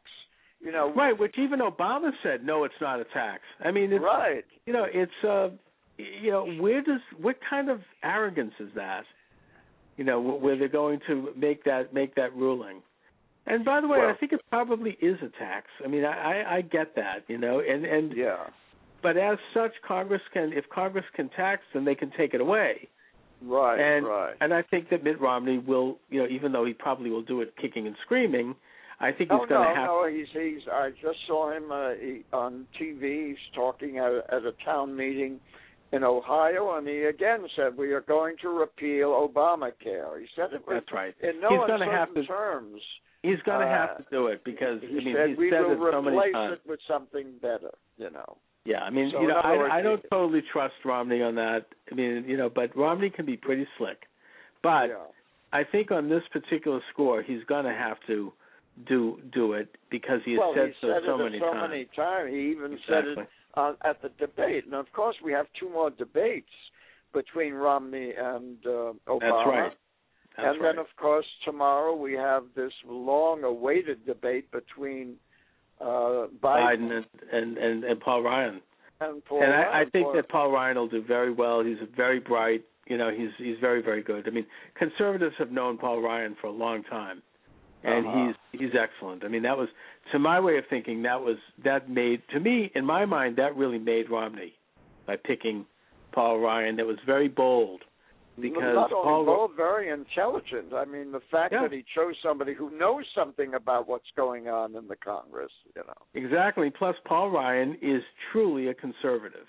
You know, Right, which even Obama said, no, it's not a tax. I mean, it's, right? you know, it's uh, you know, where does what kind of arrogance is that? You know, where they're going to make that make that ruling. And by the way, I think it probably is a tax. I mean, I I I get that, you know, and and Yeah, but as such, Congress can if Congress can tax, then they can take it away. right, and right. and I think that Mitt Romney will, you know, even though he probably will do it kicking and screaming, I think he's Oh going no, to have. no, he's he's. I just saw him uh, he, on TV. He's talking at a, at a town meeting in Ohio, and he again said we are going to repeal Obamacare. He said it That's right. in no He's uncertain have to- terms. He's going to uh, have to do it because he I mean said he's we said will it so many replace times. it with something better. You know. Yeah, I mean, So you know, words, I, I don't he- totally trust Romney on that. I mean, you know, but Romney can be pretty slick. But yeah. I think on this particular score, he's going to have to do do it because he has well, said he so said so it many so times. many times. He even said it uh, at the debate. And of course, we have two more debates between Romney and uh, Obama. That's right. That's and right. then, of course, tomorrow we have this long-awaited debate between uh, Biden, Biden and, and and and Paul Ryan. and Paul and I, I think Paul- that Paul Ryan will do very well. He's very bright. You know, he's he's very very good. I mean, conservatives have known Paul Ryan for a long time, and Uh-huh. he's he's excellent. I mean, that was to my way of thinking. That was that made to me in my mind that really made Romney by picking Paul Ryan. That was very bold, because not only Paul bold, very intelligent. I mean, the fact Yeah. that he chose somebody who knows something about what's going on in the Congress, you know. exactly. Plus, Paul Ryan is truly a conservative.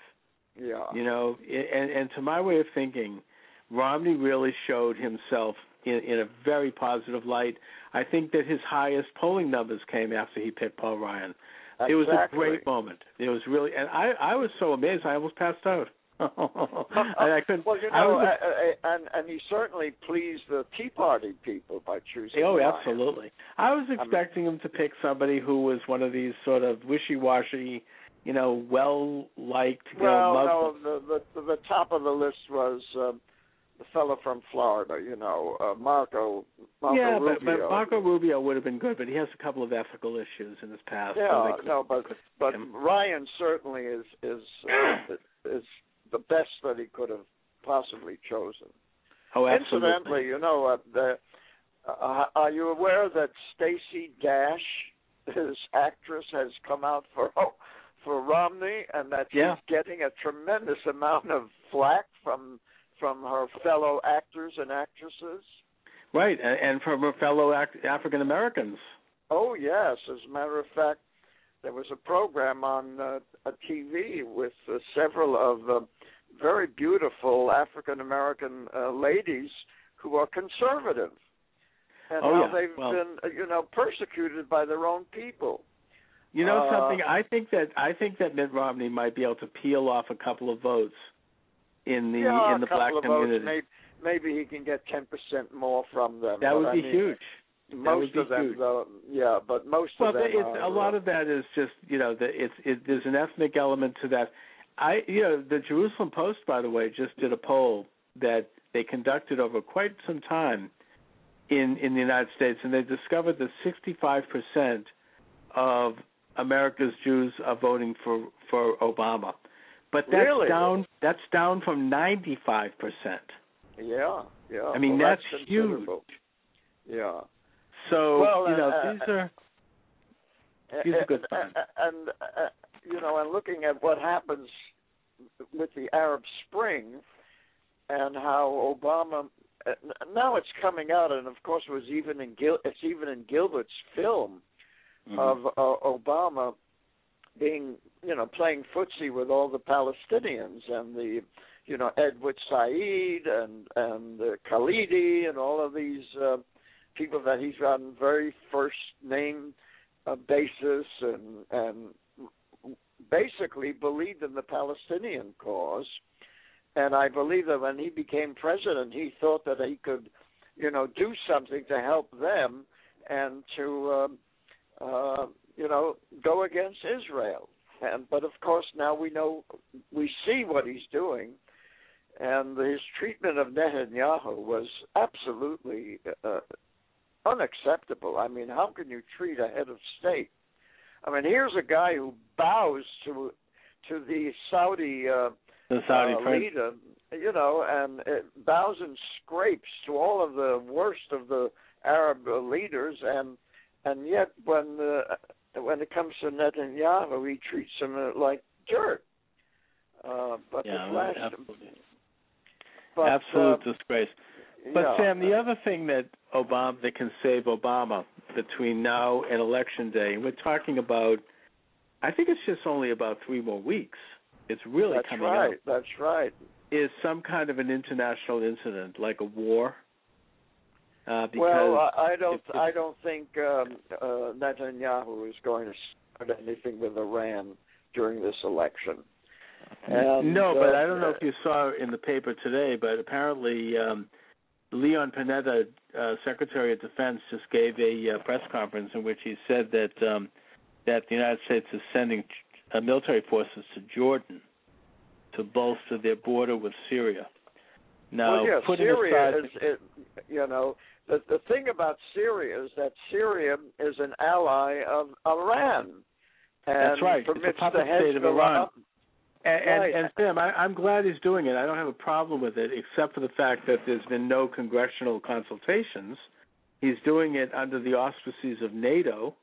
Yeah. You know, and and to my way of thinking, Romney really showed himself in, in a very positive light. I think that his highest polling numbers came after he picked Paul Ryan. Exactly. It was a great moment. It was really, and I I was so amazed I almost passed out. and I couldn't. Well, you I know, was uh, uh, and and he certainly pleased the Tea Party people by choosing. Oh, Ryan. absolutely. I was expecting him to pick somebody who was one of these sort of wishy-washy, you know, well-liked, you Well, know, no, the, the the top of the list was um, the fellow from Florida. You know, uh, Marco Marco yeah, Rubio. but, but Marco Rubio would have been good, but he has a couple of ethical issues in his past. so Yeah, couldn't- no, but but him. Ryan certainly is is uh, is the best that he could have possibly chosen. oh, absolutely. Incidentally, you know, uh, the, uh, are you aware that Stacey Dash, his actress, has come out for for Romney, and that she's getting a tremendous amount of flack from from her fellow actors and actresses? Right, and, from her fellow African Americans. Oh yes, as a matter of fact, there was a program on uh, a TV with uh, several of uh, very beautiful African American uh, ladies who are conservative, and Oh, how yeah. they've Well- been, uh, you know, persecuted by their own people. You know Uh, something? I think that I think that Mitt Romney might be able to peel off a couple of votes in the yeah, in the black community. votes. Maybe, maybe he can get ten percent more from them. that would I be mean, huge. Most of them, though, yeah, but most Well, of them. it's are, a lot uh, of that is just you know the, it's it, there's an ethnic element to that. I you know the Jerusalem Post by the way just did a poll that they conducted over quite some time in in the United States, and they discovered that 65 percent of America's Jews are voting for for Obama, but that's Really? down that's down from 95 percent. Yeah, yeah. I mean, well, that's huge. Yeah. So Well, you know uh, these are These are good signs. and uh, you know, and looking at what happens with the Arab Spring and how Obama uh, now it's coming out, and of course it was even in Gil, it's even in Gilbert's film Mhm. of uh, Obama being you know playing footsie with all the Palestinians and the you know Edward Said and and uh, Khalidi and all of these uh, people that he's on very first name uh, basis and and basically believed in the Palestinian cause. And I believe that when he became president, he thought that he could, you know, do something to help them and to, um, uh, you know, go against Israel. And but of course now we know, we see what he's doing, and his treatment of Netanyahu was absolutely uh, unacceptable. I mean, how can you treat a head of state? I mean, here's a guy who bows to to the Saudi uh, the Saudi uh, leader, you know, and it bows and scrapes to all of the worst of the Arab uh, leaders, and and yet when uh, when it comes to Netanyahu, he treats him uh, like dirt. Uh, but Yeah, the last, absolutely. but, Absolute uh, disgrace. But Sam, the other thing that Obama that can save Obama between now and election day, and we're talking about, I think it's just only about three more weeks. It's really that's coming right. up. That's right. Is some kind of an international incident like a war? Uh, because well, I, I don't. I don't think um, uh, Netanyahu is going to start anything with Iran during this election. And, no, but uh, I don't know if you saw in the paper today, but apparently um, Leon Panetta, uh, Secretary of Defense, just gave a uh, press conference in which he said that um, that the United States is sending uh, military forces to Jordan to bolster their border with Syria. Now, well, yeah, putting Syria aside, is, it, you know, the the thing about Syria is that Syria is an ally of Iran, and That's right. It's a puppet the state of Iran. And, and, and Sam, I, I'm glad he's doing it. I don't have a problem with it, except for the fact that there's been no congressional consultations. He's doing it under the auspices of NATO,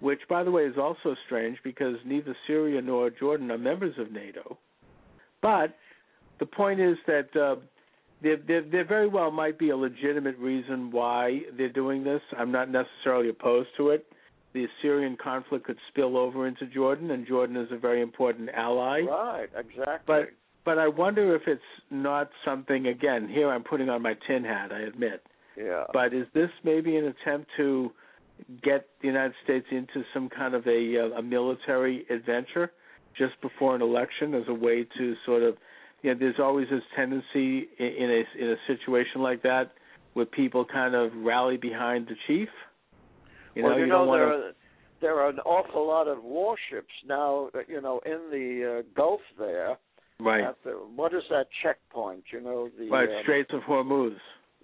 which, by the way, is also strange because neither Syria nor Jordan are members of NATO. But the point is that uh, there, there, there very well might be a legitimate reason why they're doing this. I'm not necessarily opposed to it. The Syrian conflict could spill over into Jordan, and Jordan is a very important ally. Right, exactly. But but I wonder if it's not something. Again, here I'm putting on my tin hat. I admit. Yeah. But is this maybe an attempt to get the United States into some kind of a uh, a military adventure just before an election as a way to sort of you know there's always this tendency in, in a in a situation like that where people kind of rally behind the chief. You well, know, you, you know there want are there are an awful lot of warships now. uh, You know, in the uh, Gulf there. right. The, what is that checkpoint? You know, the Right, um, Straits of Hormuz.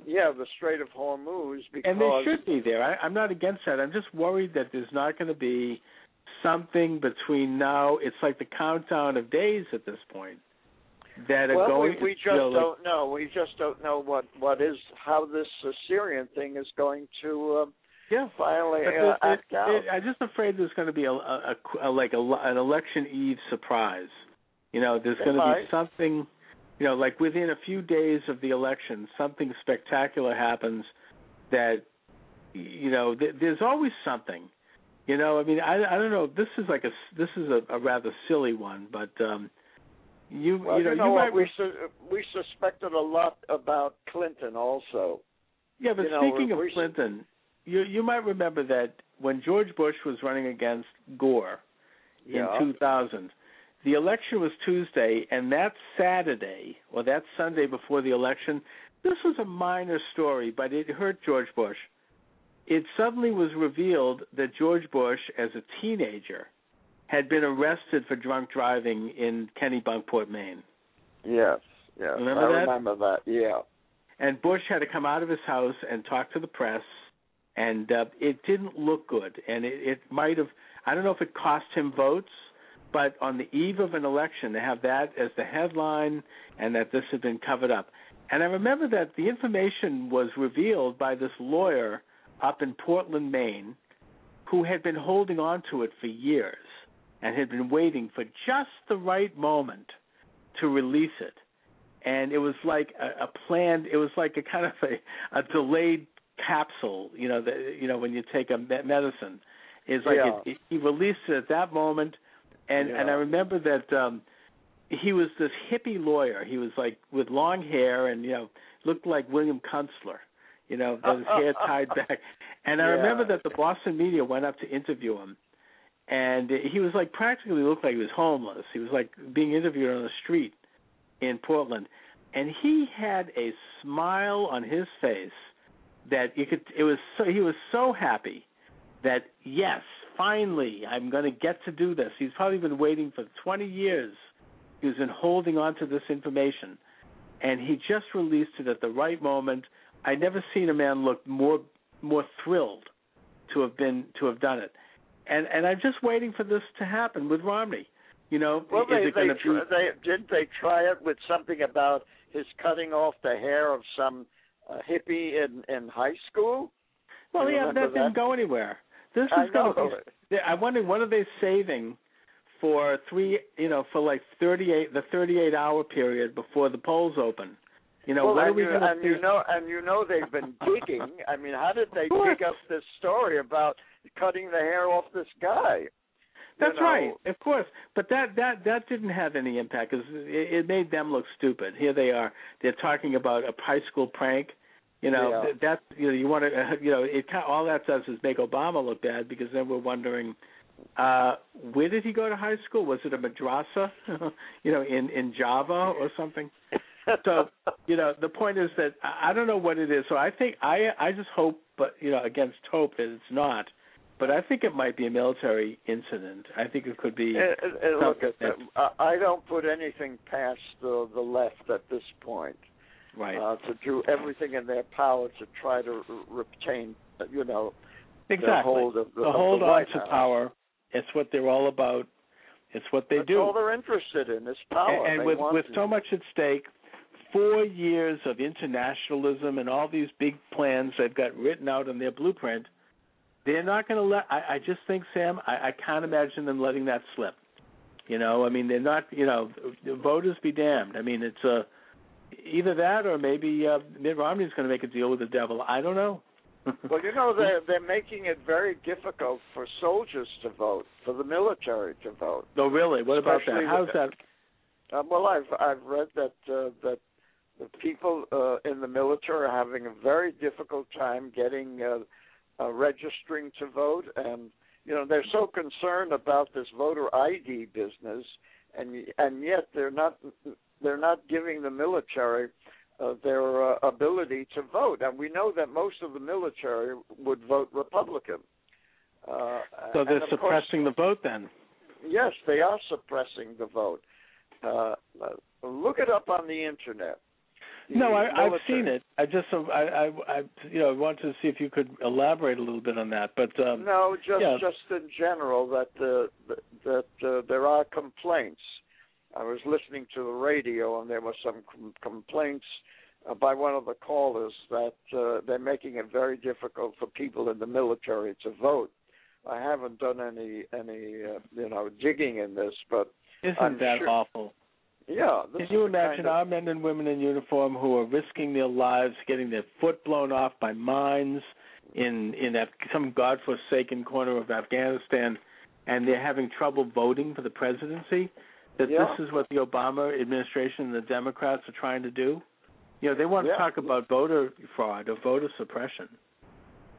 Yeah, the Strait of Hormuz. Because And they should be there. I, I'm not against that. I'm just worried that there's not going to be something between now. It's like the countdown of days at this point that are well, going. we, we just you know, don't know. We just don't know what what is how this uh, Syrian thing is going to um, yeah. finally it- it- it- I'm just afraid there's going to be a, a, a like a, an election eve surprise. You know, there's going to be something. You know, like within a few days of the election, something spectacular happens that you know th- there's always something. You know, I mean, I I don't know. This is like a this is a, a rather silly one, but um you well, you know, know you might We su- we suspected a lot about Clinton also. Yeah, but You know, speaking of we- Clinton, you you might remember that when George Bush was running against Gore Yeah. in 2000, the election was Tuesday, and that Saturday or that Sunday before the election, this was a minor story, but it hurt George Bush. It suddenly was revealed that George Bush, as a teenager, had been arrested for drunk driving in Kennebunkport, Maine. Yes. Yes. Remember I that? remember that. Yeah. and Bush had to come out of his house and talk to the press, and uh, it didn't look good, and it, it might have. I don't know if it cost him votes, but on the eve of an election, to have that as the headline and that this had been covered up, and I remember that the information was revealed by this lawyer up in Portland, Maine, who had been holding on to it for years and had been waiting for just the right moment to release it and it was like a, a planned it was like a kind of a, a delayed capsule you know the, you know when you take a me- medicine is like Yeah. it, it, he released it at that moment. And and I remember that um he was this hippie lawyer. He was like with long hair and you know looked like William Kunstler you know with his hair tied back. And I Yeah. remember that the Boston media went up to interview him. And he was like practically looked like he was homeless. He was like being interviewed on the street in Portland, and he had a smile on his face that you could. It was so he was so happy that yes, finally I'm going to get to do this. He's probably been waiting for 20 years. He's been holding on to this information, and he just released it at the right moment. I never seen a man look more more thrilled to have been to have done it, and and I'm just waiting for this to happen with Romney. You know, Well, they they, be? they didn't they try it with something about his cutting off the hair of some uh, hippie in in high school. Well, You yeah, that didn't go anywhere. This I is going to be. I'm wondering what are they saving for three, you know, for like 38 the 38 hour period before the polls open. You know, well, what are and, we you, going to and you know, and you know they've been digging. I mean, how did they dig up this story about cutting the hair off this guy? You That's know, right, of course. But that that that didn't have any impact because it, it made them look stupid. Here they are. They're talking about a high school prank. You know, Yeah. that's you know you want to uh, you know it kind all that does is make Obama look bad because then we're wondering uh where did he go to high school? Was it a madrasa? you know, in in Java or something? so you know the point is that I don't know what it is. So I think I I just hope, but you know against hope that it's not. But I think it might be a military incident. I think it could be. Look, I don't put anything past the the left at this point Right. uh, to do everything in their power to try to retain, you know, exactly. the hold of the, To of the on to House. power. It's what they're all about. It's what they That's do. all they're interested in is power. and, and with with to- so much at stake, four years of internationalism and all these big plans they've got written out in their blueprint, they're not going to let. I, I just think, Sam, I, I can't imagine them letting that slip. You know, I mean, they're not. You know, voters be damned. I mean, it's a. either that or maybe uh, Mitt Romney's going to make a deal with the devil. I don't know. well, you know they're they're making it very difficult for soldiers to vote, for the military to vote. Oh, really? What about Especially that? How's that? Uh, well, I've I've read that uh, that the people uh, in the military are having a very difficult time getting uh, uh, registering to vote, and you know they're so concerned about this voter ID business, and and yet they're not they're not giving the military uh, their uh, ability to vote, and we know that most of the military would vote Republican. Uh, so they're suppressing course, the vote then. Yes, they are suppressing the vote. Uh, look it up on the internet. The No, I, I've seen it. I just, uh, I, I, I, you know, wanted to see if you could elaborate a little bit on that. But um, No, just yeah. just in general that uh, that uh, there are complaints. I was listening to the radio and there were some com- complaints uh, by one of the callers that uh, they're making it very difficult for people in the military to vote. I haven't done any any uh, you know digging in this, but isn't I'm that sure- awful? yeah. Can you imagine kind of, our men and women in uniform who are risking their lives, getting their foot blown off by mines in in Af- some godforsaken corner of Afghanistan, and they're having trouble voting for the presidency? That Yeah. this is what the Obama administration and the Democrats are trying to do? You know, they want Yeah. to talk about voter fraud or voter suppression.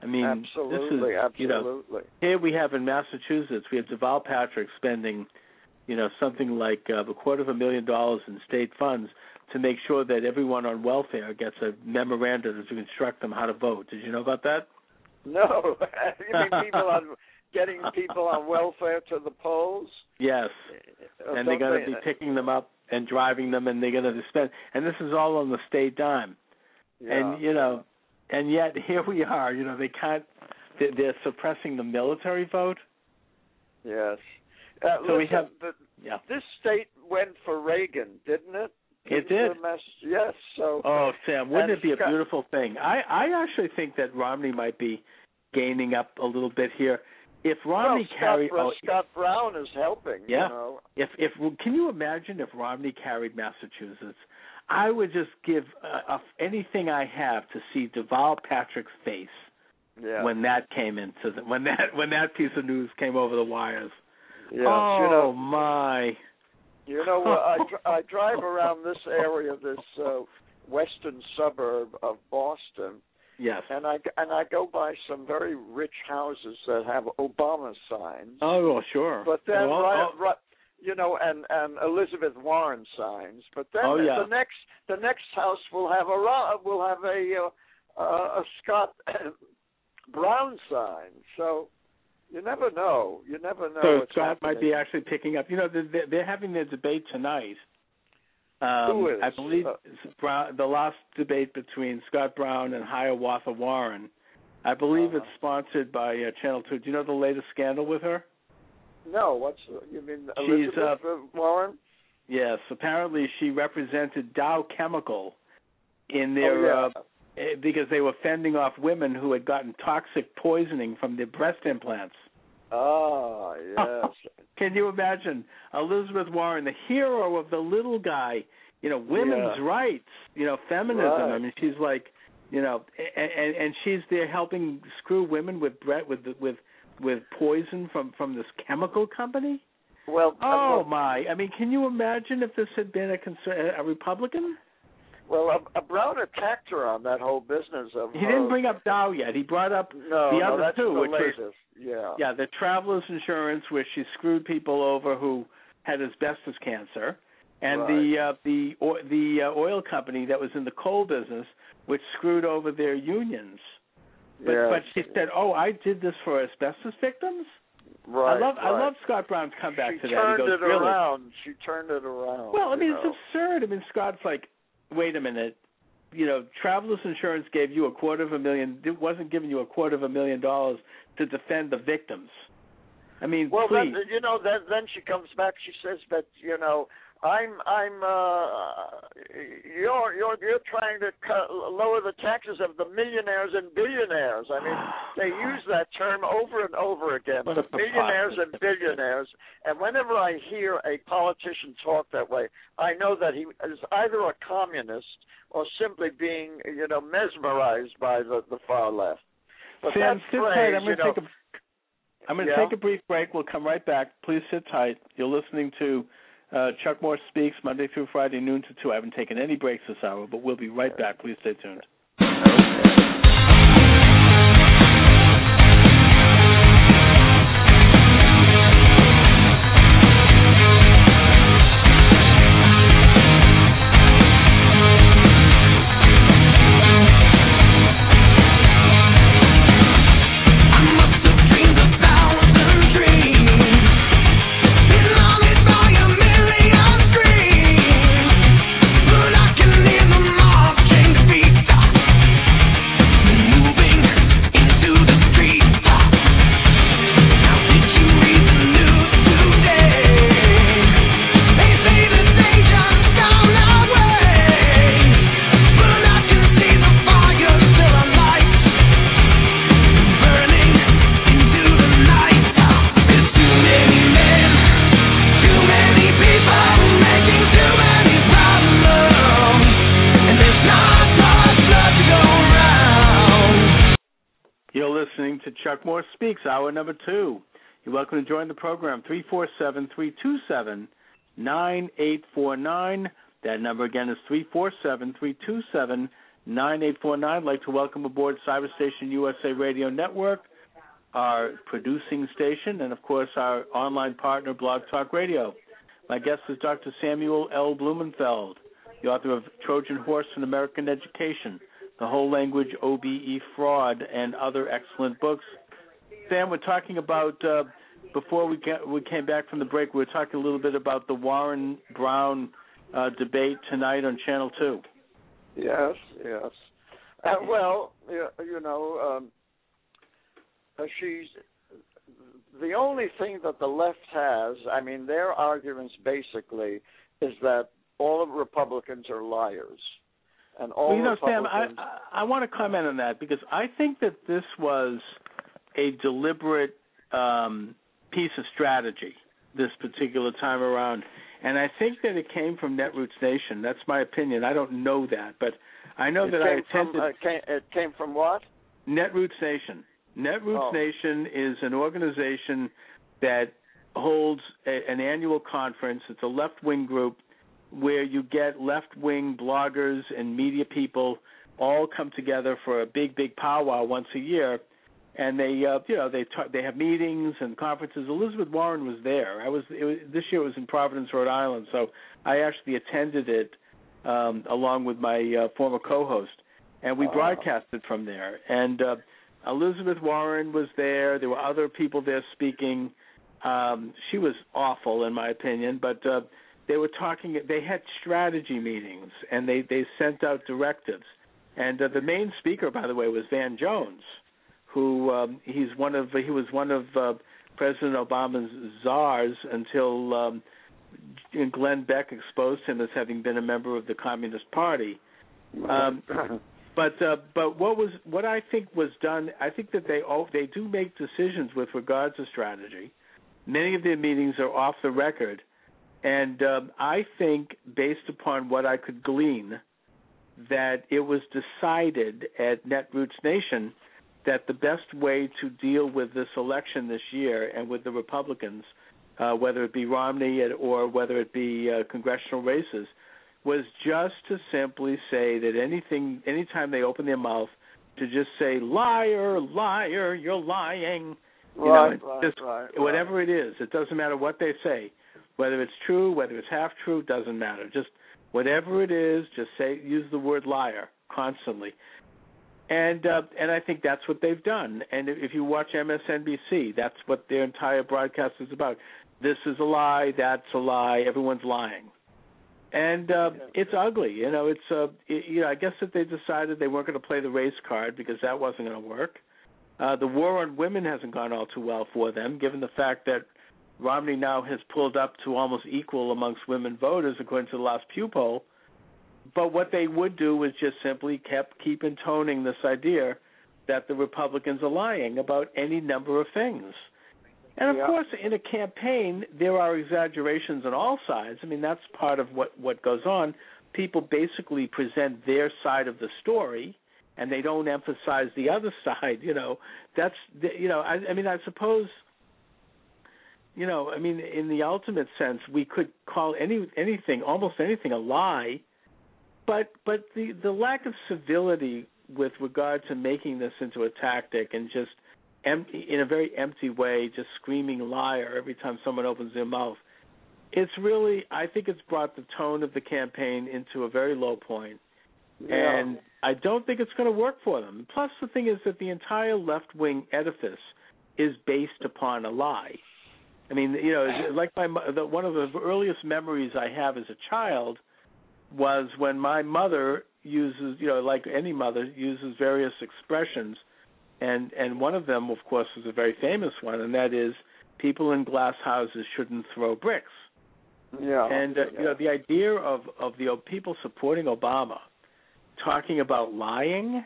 I mean, absolutely, this is you know absolutely. here we have in Massachusetts, we have Deval Patrick spending, you know, something like uh, a quarter of a million dollars in state funds to make sure that everyone on welfare gets a memorandum to instruct them how to vote. Did you know about that? No, you mean people on getting people on welfare to the polls? Yes, and they're going to be picking them up and driving them, and they're going to spend. And this is all on the state dime. yeah. And you know, and yet here we are. You know, they can't. They're, they're suppressing the military vote. Yes. Uh, So we have- the, Yeah. this state went for Reagan, didn't it? It did. yes. So. Oh, Sam, wouldn't it be a beautiful thing? I I actually think that Romney might be gaining up a little bit here. If Romney well, Scott, carried, Bra- oh, Scott Brown is helping. Yeah. You know. if if can you imagine if Romney carried Massachusetts? I would just give uh, anything I have to see Deval Patrick's face Yeah. when that came into the when that when that piece of news came over the wires. yes. oh you know. my! You know. uh, I I drive around this area, this uh, western suburb of Boston, Yes. and I and I go by some very rich houses that have Obama signs. Oh, well, sure. But then, Well, right, oh, right, you know, and and Elizabeth Warren signs. But then Oh, yeah. the next the next house will have a will have a uh, uh, a Scott Brown sign. So you never know. You never know. so Scott might be actually picking up. You know, they're, they're having their debate tonight. Um, Who is? I believe Uh, Brown, the last debate between Scott Brown and Hiawatha Warren. I believe Uh-huh. it's sponsored by uh, Channel Two. Do you know the latest scandal with her? No, what's you mean She's, Elizabeth uh, Warren? Yes, apparently she represented Dow Chemical in Oh, their yeah. uh, eh, because they were fending off women who had gotten toxic poisoning from their breast implants. Ah, yes. Can you imagine Elizabeth Warren, the hero of the little guy, you know, women's Yeah. rights, you know, feminism. Right. I mean, she's like, you know, and, and and she's there helping screw women with bre- with with with poison from from this chemical company. well, Oh uh, my! I mean, can you imagine if this had been a conser- a Republican? Well, uh, uh, Brown attacked her on that whole business of He her- didn't bring up Dow yet. He brought up no, the no, other that's two, the which was- yeah. yeah the travelers insurance where she screwed people over who had asbestos cancer, and the uh, the o- the uh, oil company that was in the coal business, which screwed over their unions. But Yes. but she said, "Oh, I did this for asbestos victims." Right. I love I love Scott Brown's comeback she to that. turned he goes, it "Really?" around. She turned it around. Well, I mean, it's know. absurd. I mean, Scott's like, wait a minute. You know, Travelers Insurance gave you a quarter of a million. It wasn't giving you a quarter of a million dollars to defend the victims. I mean, Well, please. then you know, then then she comes back. She says that you know, I'm I'm uh you're you're you're trying to cut, lower the taxes of the millionaires and billionaires. I mean, they use that term over and over again. The millionaires and billionaires. And whenever I hear a politician talk that way, I know that he is either a communist or simply being, you know, mesmerized by the the far left. But Sam, that phrase, tight. I'm going to know, take a I'm going to Yeah. take a brief break. We'll come right back. Please sit tight. You're listening to uh, Chuck Morse Speaks Monday through Friday, noon to 2. I haven't taken any breaks this hour, but we'll be right back. Please stay tuned. You're Speaks, hour number two. You're welcome to join the program, 347 327 9849. That number again is 347 327 9849. I'd like to welcome aboard Cyberstation USA Radio Network, our producing station, and of course our online partner, Blog Talk Radio. My guest is Dr. Samuel L. Blumenfeld, the author of Trojan Horse in American Education, The Whole Language OBE Fraud, and other excellent books. Sam, we're talking about uh, before we get, we came back from the break. We were talking a little bit about the Warren Brown uh, debate tonight on Channel Two. Yes, yes. Uh, well, you, know, um, uh, she's the only thing that the left has. I mean, their arguments basically is that all of Republicans are liars, and all well, you know, Sam, I, I I want to comment on that because I think that this was a deliberate um, piece of strategy this particular time around, and I think that it came from Netroots Nation. That's my opinion. I don't know that, but I know it that I from, attended uh, came, it came from what? Netroots Nation. Netroots Oh. Nation is an organization that holds a, an annual conference. It's a left wing group where you get left wing bloggers and media people all come together for a big, big powwow once a year. And they, uh, you know, they talk, they have meetings and conferences. Elizabeth Warren was there. I was, it was this year. It was in Providence, Rhode Island, so I actually attended it um, along with my uh, former co-host, and we Wow. broadcasted from there. And uh, Elizabeth Warren was there. There were other people there speaking. Um, she was awful, in my opinion, but uh, they were talking. They had strategy meetings, and they they sent out directives. And uh, the main speaker, by the way, was Van Jones, who um, he's one of he was one of uh, President Obama's czars until um, Glenn Beck exposed him as having been a member of the Communist Party. Um, but uh, but what was what I think was done? I think that they oh, they do make decisions with regards to strategy. Many of their meetings are off the record, and um, I think based upon what I could glean, that it was decided at Netroots Nation that the best way to deal with this election this year and with the Republicans, uh, whether it be Romney or whether it be uh, congressional races, was just to simply say that anything, anytime they open their mouth, to just say liar, liar, you're lying, you know, right, it's right, just right, right. whatever it is. It doesn't matter what they say, whether it's true, whether it's half true, doesn't matter. Just whatever it is, just say use the word liar constantly. And uh, and I think that's what they've done. And if you watch MSNBC, that's what their entire broadcast is about. This is a lie. That's a lie. Everyone's lying. And uh, it's ugly, you know. It's uh, it, you know. I guess that they decided they weren't going to play the race card because that wasn't going to work. Uh, the war on women hasn't gone all too well for them, given the fact that Romney now has pulled up to almost equal amongst women voters, according to the last Pew poll. But what they would do is just simply kept keep intoning this idea that the Republicans are lying about any number of things. And of Yeah. course, in a campaign, there are exaggerations on all sides. I mean, that's part of what what goes on. People basically present their side of the story, and they don't emphasize the other side. You know, that's you know. I, I mean, I suppose. You know, I mean, in the ultimate sense, we could call any anything, almost anything, a lie. But but the the lack of civility with regard to making this into a tactic and just empty in a very empty way, just screaming liar every time someone opens their mouth. It's really, I think, it's brought the tone of the campaign into a very low point, Yeah. and I don't think it's going to work for them. Plus, the thing is that the entire left wing edifice is based upon a lie. I mean, you know, like my the, one of the earliest memories I have as a child was when my mother uses, you know, like any mother uses various expressions, and and one of them, of course, is a very famous one, and that is people in glass houses shouldn't throw bricks. yeah. And uh, you know, the idea of of the people supporting Obama talking about lying,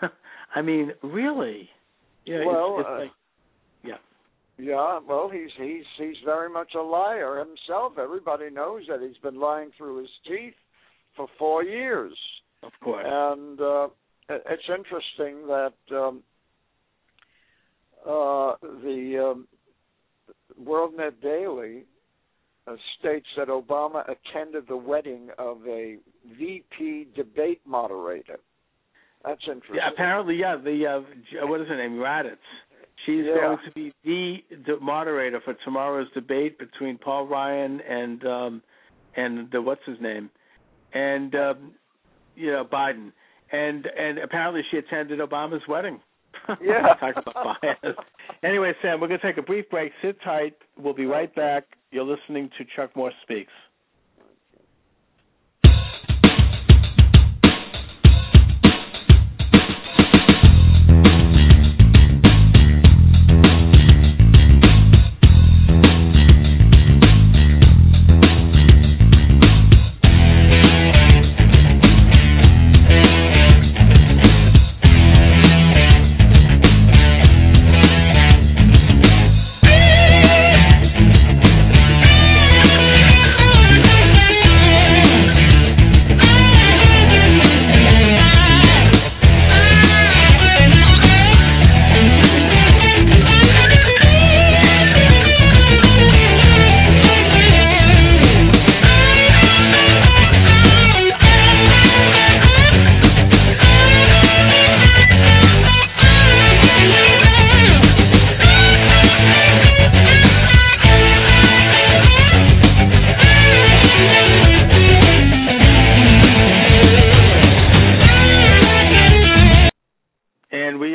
I mean, really, you know, Well, it's, it's uh, like, yeah. Yeah, well, he's he's he's very much a liar himself. Everybody knows that he's been lying through his teeth for four years, Of course. and uh, it's interesting that um, uh, the um, WorldNet Daily uh, states that Obama attended the wedding of a VP debate moderator. That's interesting. Yeah, apparently, yeah. The uh, what is her name? Raddatz. She's Yeah. going to be the, moderator for tomorrow's debate between Paul Ryan and um and the what's his name, and um, you know Biden. And and apparently she attended Obama's wedding. Yeah. Talk about bias. Anyway, Sam, we're going to take a brief break. Sit tight. We'll be right back. You're listening to Chuck Morse Speaks.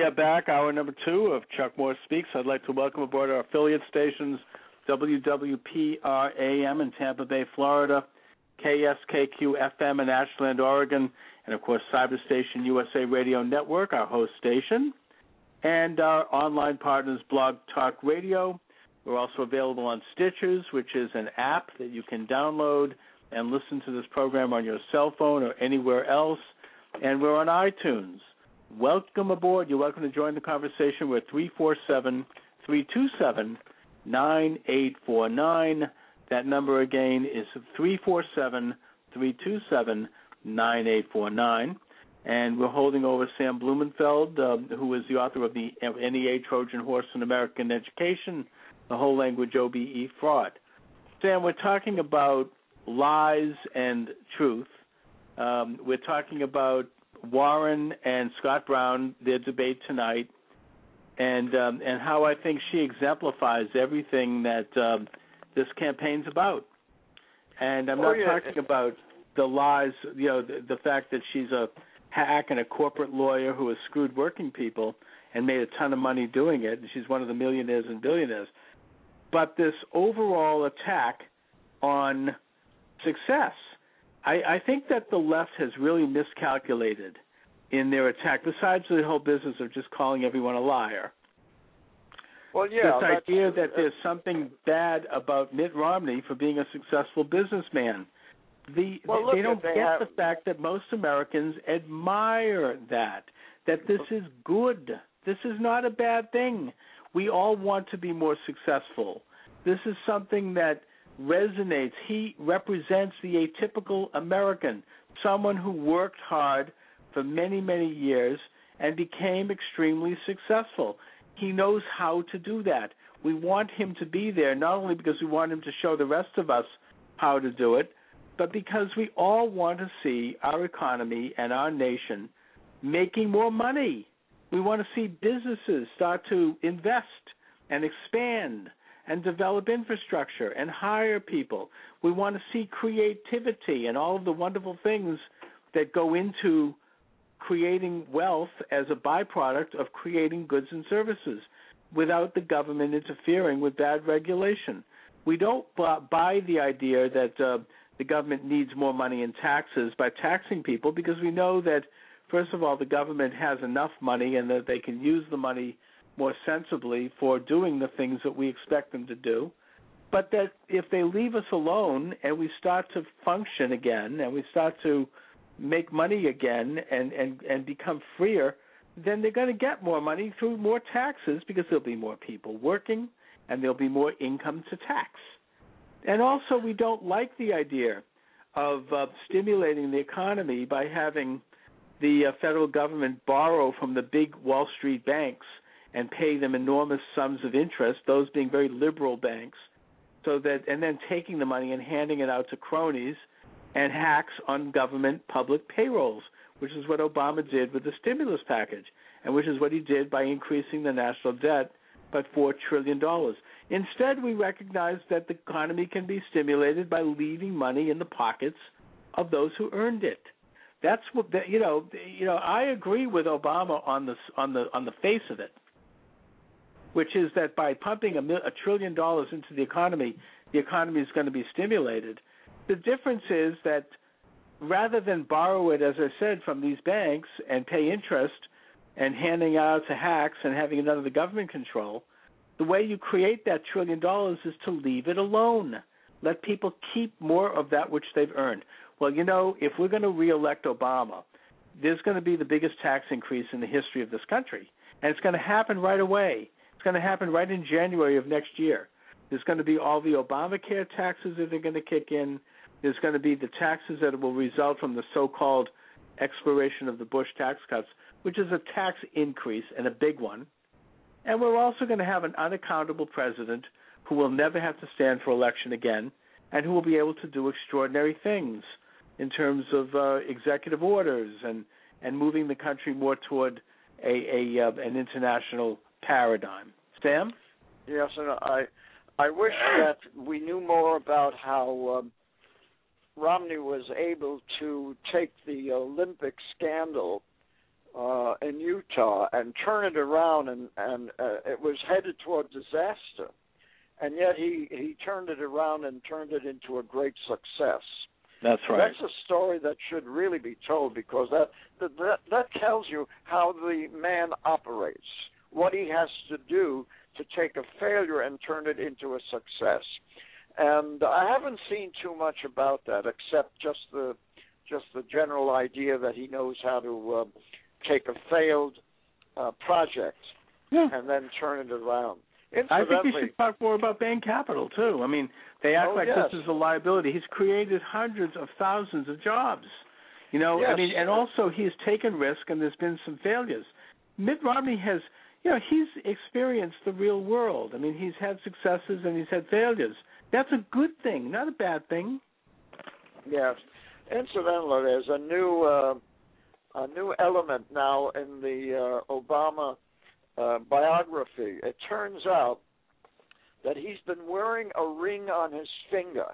We are back, hour number two of Chuck Morse Speaks. I'd like to welcome aboard our affiliate stations, WWPRAM in Tampa Bay, Florida, KSKQ FM in Ashland, Oregon, and of course Cyberstation USA Radio Network, our host station, and our online partners, Blog Talk Radio. We're also available on Stitchers, which is an app that you can download and listen to this program on your cell phone or anywhere else. And we're on iTunes. Welcome aboard. You're welcome to join the conversation. We're 347 327 9849. That number again is 347 327 9849. And we're holding over Sam Blumenfeld, um, who is the author of the NEA Trojan Horse in American Education, the whole language OBE fraud. Sam, we're talking about lies and truth. Um, we're talking about Warren and Scott Brown, their debate tonight, and um, and how I think she exemplifies everything that um, this campaign's about. And I'm Oh, not yeah. talking about the lies, you know, the, the fact that she's a hack and a corporate lawyer who has screwed working people and made a ton of money doing it. And she's one of the millionaires and billionaires. But this overall attack on success. I, I think that the left has really miscalculated in their attack, besides the whole business of just calling everyone a liar. Well, yeah, this idea that there's something bad about Mitt Romney for being a successful businessman. The Well, they, look, they don't they get have- the fact that most Americans admire that that this is good. This is not a bad thing. We all want to be more successful. This is something that resonates. He represents the atypical American, someone who worked hard for many, many years and became extremely successful. He knows how to do that. We want him to be there not only because we want him to show the rest of us how to do it, but because we all want to see our economy and our nation making more money. We want to see businesses start to invest and expand and develop infrastructure and hire people. We want to see creativity and all of the wonderful things that go into creating wealth as a byproduct of creating goods and services without the government interfering with bad regulation. We don't buy the idea that uh, the government needs more money in taxes by taxing people because we know that, first of all, the government has enough money and that they can use the money more sensibly for doing the things that we expect them to do. But that if they leave us alone and we start to function again and we start to make money again and and and become freer, then they're going to get more money through more taxes because there'll be more people working and there'll be more income to tax. And also, we don't like the idea of uh, stimulating the economy by having the uh, federal government borrow from the big Wall Street banks and pay them enormous sums of interest, those being very liberal banks, so that and then taking the money and handing it out to cronies and hacks on government public payrolls, which is what Obama did with the stimulus package, and which is what he did by increasing the national debt by $4 trillion. Instead, we recognize that the economy can be stimulated by leaving money in the pockets of those who earned it. That's what you know. You know, I agree with Obama on the on the on the face of it, which is that by pumping a, a trillion dollars into the economy, the economy is going to be stimulated. The difference is that rather than borrow it, as I said, from these banks and pay interest and handing out to hacks and having it under the government control, the way you create that trillion dollars is to leave it alone. Let people keep more of that which they've earned. Well, you know, if we're going to reelect Obama, there's going to be the biggest tax increase in the history of this country. And it's going to happen right away. It's going to happen right in January of next year. There's going to be all the Obamacare taxes that are going to kick in. There's going to be the taxes that will result from the so called expiration of the Bush tax cuts, which is a tax increase and a big one. And we're also going to have an unaccountable president who will never have to stand for election again and who will be able to do extraordinary things in terms of uh, executive orders and, and moving the country more toward a, a uh, an international paradigm. Sam? Yes, and I I wish that we knew more about how um, Romney was able to take the Olympic scandal uh, in Utah and turn it around, and and uh, it was headed toward disaster, and yet he he turned it around and turned it into a great success. That's right. That's a story that should really be told because that that that, that tells you how the man operates, what he has to do to take a failure and turn it into a success. And I haven't seen too much about that except just the just the general idea that he knows how to uh, take a failed uh, project yeah. and then turn it around. I think we should talk more about Bain Capital too. I mean, they act oh, like yes. this is a liability. He's created hundreds of thousands of jobs. You know, yes. I mean, and also he's taken risk, and there's been some failures. Mitt Romney has, you know, he's experienced the real world. I mean, he's had successes and he's had failures. That's a good thing, not a bad thing. Yes. Incidentally, there's a new uh, a new element now in the uh, Obama uh, biography. It turns out that he's been wearing a ring on his finger,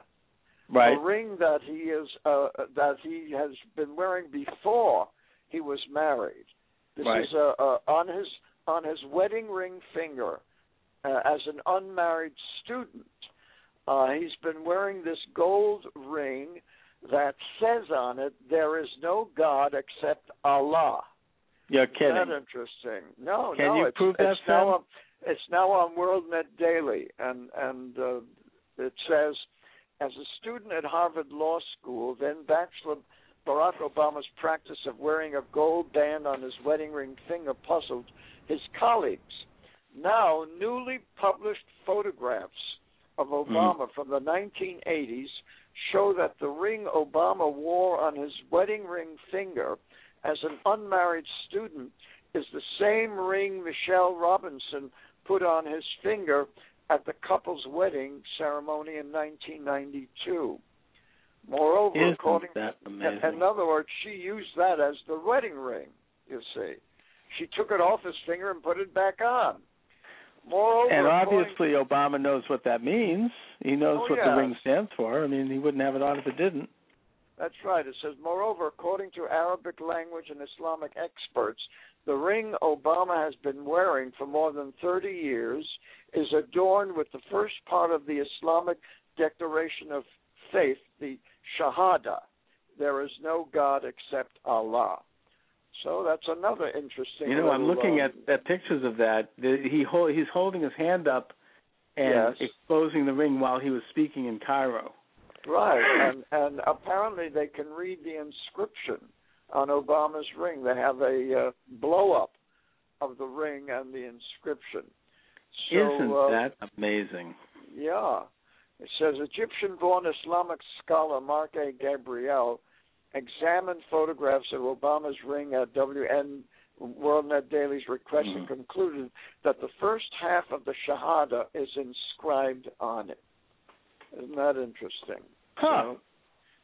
right? A ring that he is uh, that he has been wearing before he was married. This right. is uh, uh, on his on his wedding ring finger uh, as an unmarried student. Uh, he's been wearing this gold ring that says on it, "There is no God except Allah." You're kidding. Isn't that interesting? No, Can no. you it's, prove that, it's now a, it's now on WorldNet Daily, and and uh, it says, as a student at Harvard Law School, then Bachelor Barack Obama's practice of wearing a gold band on his wedding ring finger puzzled his colleagues. Now, newly published photographs of Obama mm. from the 1980s show that the ring Obama wore on his wedding ring finger as an unmarried student is the same ring Michelle Robinson put on his finger at the couple's wedding ceremony in 1992. Moreover, Isn't according that amazing? in other words, she used that as the wedding ring. You see, she took it off his finger and put it back on. Moreover, and obviously Obama knows what that means. He knows oh, what yes. the ring stands for. I mean, he wouldn't have it on if it didn't. That's right. It says, moreover, according to Arabic language and Islamic experts, the ring Obama has been wearing for more than 30 years is adorned with the first part of the Islamic Declaration of Faith, the Shahada. There is no God except Allah. So that's another interesting. You know, I'm looking um, at, at pictures of that. He hold, he's holding his hand up and Yes. exposing the ring while he was speaking in Cairo. Right, and and apparently they can read the inscription on Obama's ring. They have a uh, blow up of the ring and the inscription. So, Isn't uh, that amazing? Yeah. It says Egyptian born Islamic scholar Mark A. Gabriel examined photographs of Obama's ring at WN WorldNet Daily's request and Mhm. concluded that the first half of the Shahada is inscribed on it. Isn't that interesting? Huh. So,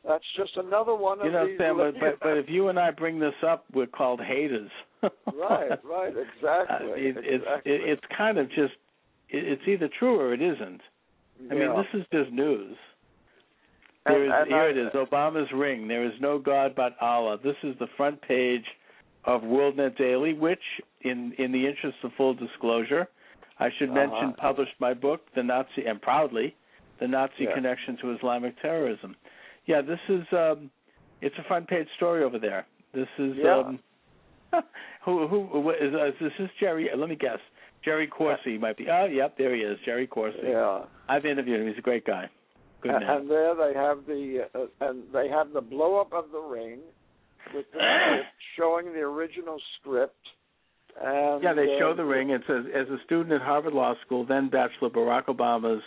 that's just another one of You know, these. Sam, but, but but if you and I bring this up, we're called haters. right, right, exactly. I mean, it's exactly. it, it's kind of just it, it's either true or it isn't. I mean, this is just news. And- There is and here I- it is, Obama's ring. There is no God but Allah. This is the front page of WorldNet Daily, which, in in the interest of full disclosure, I should Uh-huh. mention, published my book, the Nazi, and proudly, the Nazi Yeah. connection to Islamic terrorism. Yeah, this is um, it's a front page story over there. This is Yeah. um, who who is, uh, is this is Jerry? Let me guess. Jerry Corsi might be. Oh, yep, there he is, Jerry Corsi. Yeah. I've interviewed him. He's a great guy. And, and there they have the uh, and they have the blow up of the ring with the script showing the original script. And Yeah, they show uh, the ring. It says, as a student at Harvard Law School, then Bachelor Barack Obama's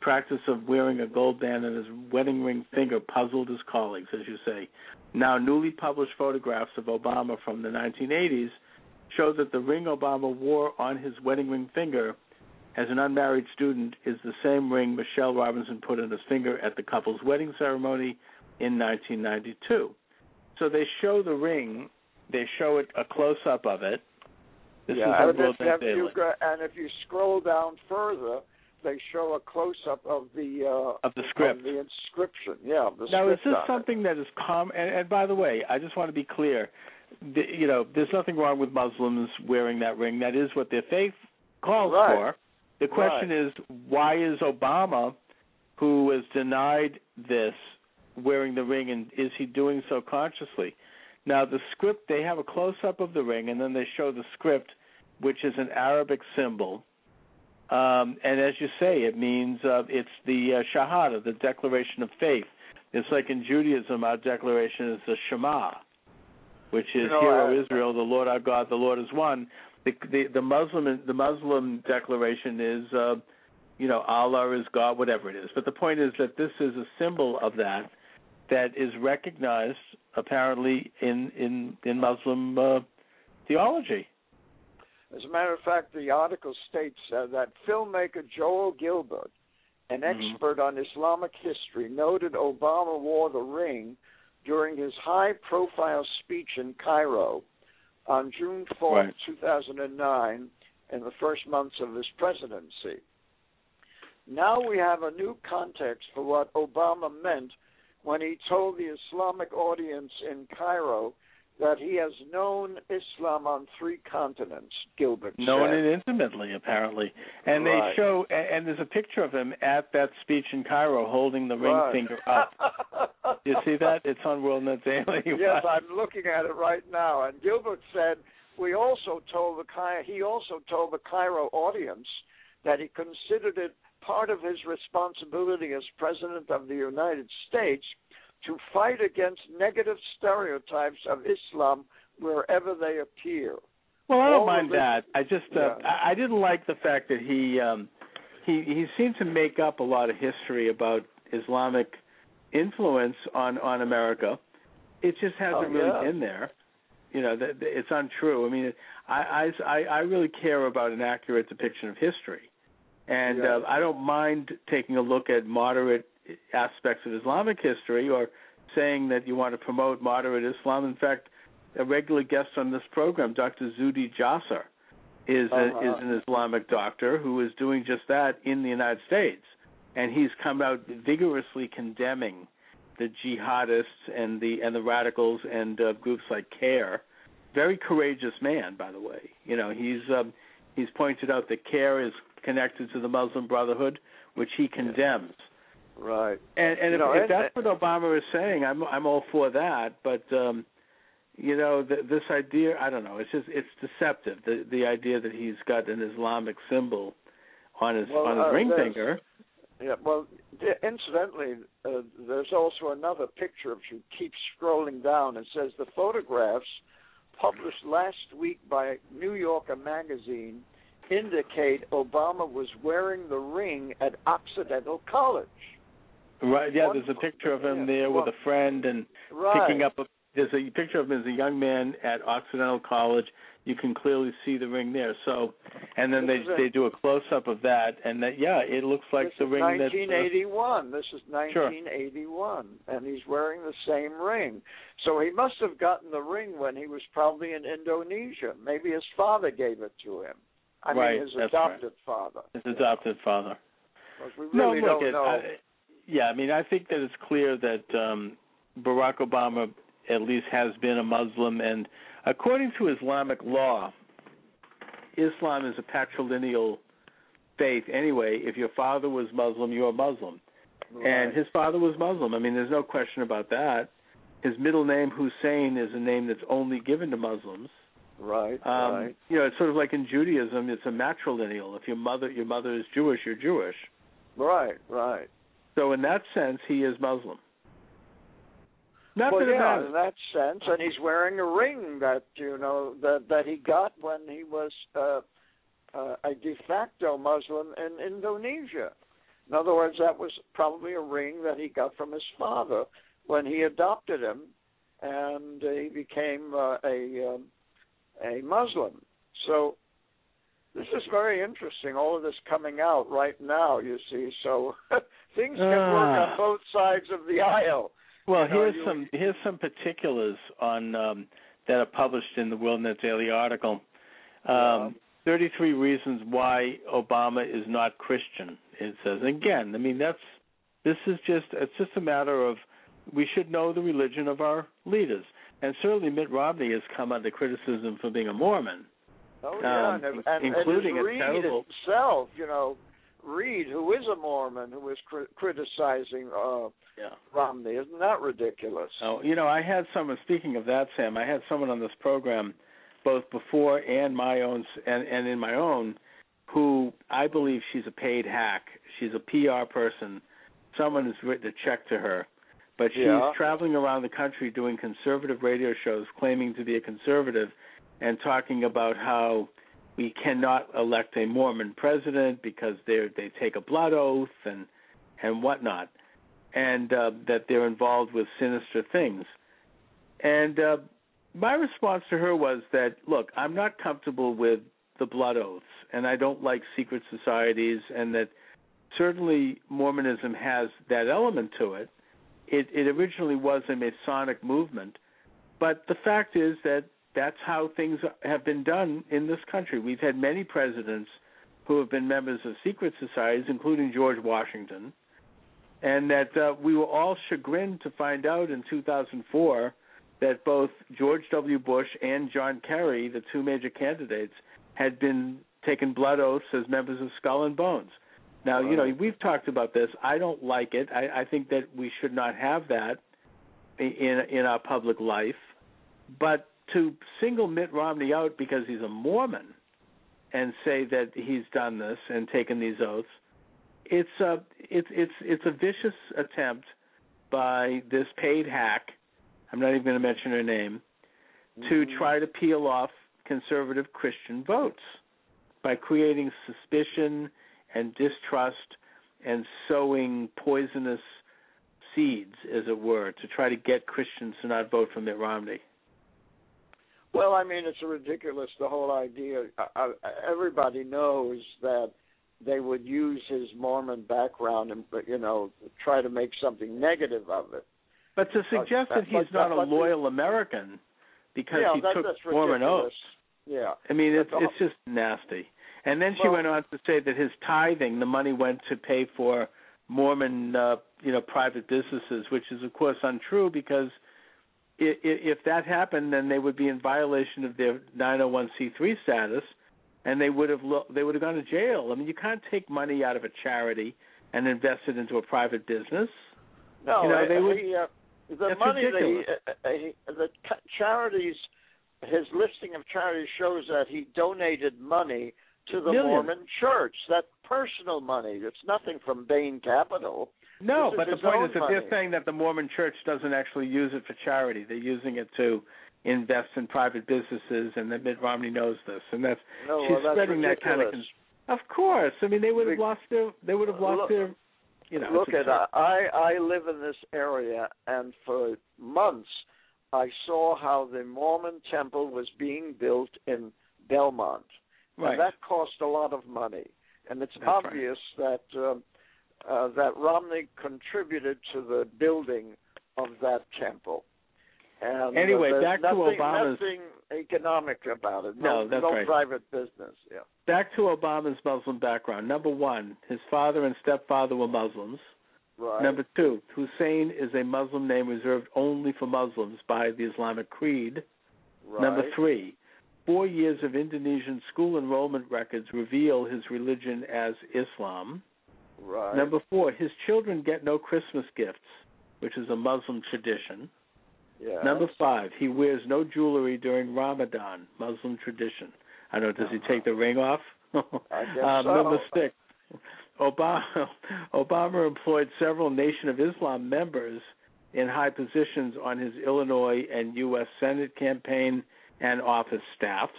practice of wearing a gold band on his wedding ring finger puzzled his colleagues, as you say. Now, newly published photographs of Obama from the 1980s show that the ring Obama wore on his wedding ring finger as an unmarried student is the same ring Michelle Robinson put on his finger at the couple's wedding ceremony in 1992. So they show the ring, they show it a close up of it. This yeah, is and if, you go, and if you scroll down further, they show a close up of the uh, Of the script. of the inscription. Yeah, the Now, is this on it. something that is common? And, and by the way, I just want to be clear. The, you know, there's nothing wrong with Muslims wearing that ring. That is what their faith calls Right. for. The question is, why is Obama, who is denied this, wearing the ring, and is he doing so consciously? Now, the script, they have a close up of the ring, and then they show the script, which is an Arabic symbol. Um, and as you say, it means uh, it's the uh, Shahada, the declaration of faith. It's like in Judaism, our declaration is the Shema, which is You know, Hear, O I- Israel, the Lord our God, the Lord is one. The, the, the Muslim the Muslim declaration is, uh, you know, Allah is God, whatever it is. But the point is that this is a symbol of that that is recognized apparently in in in Muslim uh, theology. As a matter of fact, the article states uh, that filmmaker Joel Gilbert, an Mhm. expert on Islamic history, noted Obama wore the ring during his high profile speech in Cairo on June 4th, Right. 2009, in the first months of his presidency. Now we have a new context for what Obama meant when he told the Islamic audience in Cairo that he has known Islam on three continents, Gilbert known said. it intimately, apparently. And Right. they show, and, there's a picture of him at that speech in Cairo holding the ring Right. finger up. You see that? It's on WorldNet Daily. yes, I'm looking at it right now. And Gilbert said we also told the he also told the Cairo audience that he considered it part of his responsibility as president of the United States to fight against negative stereotypes of Islam wherever they appear. Well, I don't All mind religion- that. I just uh, Yeah. I I didn't like the fact that he um he he seemed to make up a lot of history about Islamic influence on on America. It just hasn't Oh, really yeah. been there. You know, that it's untrue. I mean, I I I really care about an accurate depiction of history. And Yeah. uh, I don't mind taking a look at moderate aspects of Islamic history or saying that you want to promote moderate Islam. In fact, a regular guest on this program, Dr. Zuhdi Jasser, is a, Uh-huh. is an Islamic doctor who is doing just that in the United States, and he's come out vigorously condemning the jihadists and the and the radicals and uh, groups like CAIR. Very courageous man, by the way. You know, he's um, he's pointed out that CAIR is connected to the Muslim Brotherhood, which he condemns. Right. And, and if, know, if that's what Obama is saying, I'm I'm all for that. But um, you know, th- this idea, I don't know. It's just it's deceptive. The the idea that he's got an Islamic symbol on his Well, on his uh, ring finger. Yeah, well, incidentally, uh, there's also another picture. If you keep scrolling down, it says the photographs published last week by New Yorker magazine indicate Obama was wearing the ring at Occidental College. Right? Yeah. There's a picture of him yeah, there with a friend and Right. picking up a. There's a picture of him as a young man at Occidental College. You can clearly see the ring there. So, and then they This is a- they do a close up of that, and that yeah, it looks like this the ring That's, uh, 1981. This is 1981, and he's wearing the same ring. So he must have gotten the ring when he was probably in Indonesia. Maybe his father gave it to him. I Right, mean, his that's right. adopted father. his adopted father. 'Cause we No, really look, it, know. I, yeah, I mean, I think that it's clear that um, Barack Obama at least has been a Muslim, and according to Islamic law, Islam is a patrilineal faith. Anyway, if your father was Muslim, you're a Muslim, and his father was Muslim. I mean, there's no question about that. His middle name Hussein is a name that's only given to Muslims. right, Um, right. You know, it's sort of like in Judaism, it's a matrilineal. If your mother your mother is Jewish, you're Jewish. Right, right. So in that sense, he is Muslim. Not well, yeah, in that sense, and he's wearing a ring that you know that that he got when he was uh, uh, a de facto Muslim in Indonesia. In other words, that was probably a ring that he got from his father when he adopted him, and he became uh, a um, a Muslim. So this is very interesting. All of this coming out right now, you see. So things can work Ah. on both sides of the aisle. Well, you know, here's you- some here's some particulars on um, that are published in the WorldNet Daily article. Um, 33 reasons why Obama is not Christian. It says again. I mean, that's this is just it's just a matter of we should know the religion of our leaders, and certainly Mitt Romney has come under criticism for being a Mormon. Oh yeah, Um, and, and, including and a terrible- himself, you know, Reid, who is a Mormon, who is cri- criticizing uh, Yeah. Romney. Isn't that ridiculous? Oh, you know, I had someone. Speaking of that, Sam, I had someone on this program, both before and my own, and and in my own, who I believe she's a paid hack. She's a PR person. Someone has written a check to her, but she's Yeah. traveling around the country doing conservative radio shows, claiming to be a conservative, and talking about how we cannot elect a Mormon president because they they take a blood oath and and whatnot and uh, that they're involved with sinister things. And uh, my response to her was that, look, I'm not comfortable with the blood oaths, and I don't like secret societies, and that certainly Mormonism has that element to it. It, it originally was a Masonic movement, but the fact is that that's how things have been done in this country. We've had many presidents who have been members of secret societies, including George Washington and that uh, we were all chagrined to find out in 2004 that both George W. Bush and John Kerry, the two major candidates, had been taken blood oaths as members of Skull and Bones. Now, you know, we've talked about this. I don't like it. I, I think that we should not have that in in our public life. But to single Mitt Romney out because he's a Mormon and say that he's done this and taken these oaths, it's a it's it's it's a vicious attempt by this paid hack. I'm not even going to mention her name to Mhm. try to peel off conservative Christian votes by creating suspicion and distrust and sowing poisonous seeds, as it were, to try to get Christians to not vote for Mitt Romney. Well, I mean, it's ridiculous. The whole idea. Uh, uh, everybody knows that they would use his Mormon background and, you know, try to make something negative of it. But to suggest that- that he's but- not a loyal American because yeah, he that, took Mormon oaths, Yeah. I mean, it's it's just nasty. And then she Well- went on to say that his tithing, the money went to pay for Mormon, uh, you know, private businesses, which is of course untrue because i- i- if that happened, then they would be in violation of their 901c3 status, and they would have lo- they would have gone to jail. I mean, you can't take money out of a charity and invest it into a private business. No, You know, they uh, would- he, uh, the money ridiculous. that he, uh, he, the charities, his listing of charities shows that he donated money to the Millions. Mormon Church. That personal money. It's nothing from Bain Capital. No, This but the point is that money. they're saying that the Mormon Church doesn't actually use it for charity. They're using it to invest in private businesses, and that Mitt Romney knows this, and that's No, she's well, that's spreading that kind of. ridiculous. Con- of course, I mean they would have lost their. They would have lost Look- their. You know, Look at absurd. I I live in this area, and for months I saw how the Mormon temple was being built in Belmont. right. And that cost a lot of money, and it's That's right. obvious that um, uh, that Romney contributed to the building of that temple. And Anyway, uh, there's back to Obama's- nothing economic about it. No, No, that's no right. private business. Yeah, Back to Obama's Muslim background. Number one, his father and stepfather were Muslims. right. Number two, Hussein is a Muslim name reserved only for Muslims by the Islamic Creed. right. Number three, four years of Indonesian school enrollment records reveal his religion as Islam. Right. Number four, his children get no Christmas gifts, which is a Muslim tradition. yeah. Number five, he wears no jewelry during Ramadan, Muslim tradition. I don't know, does he take the ring off? Um, so. Number six, Obama, Obama employed several Nation of Islam members in high positions on his Illinois and U.S. Senate campaign and office staffs.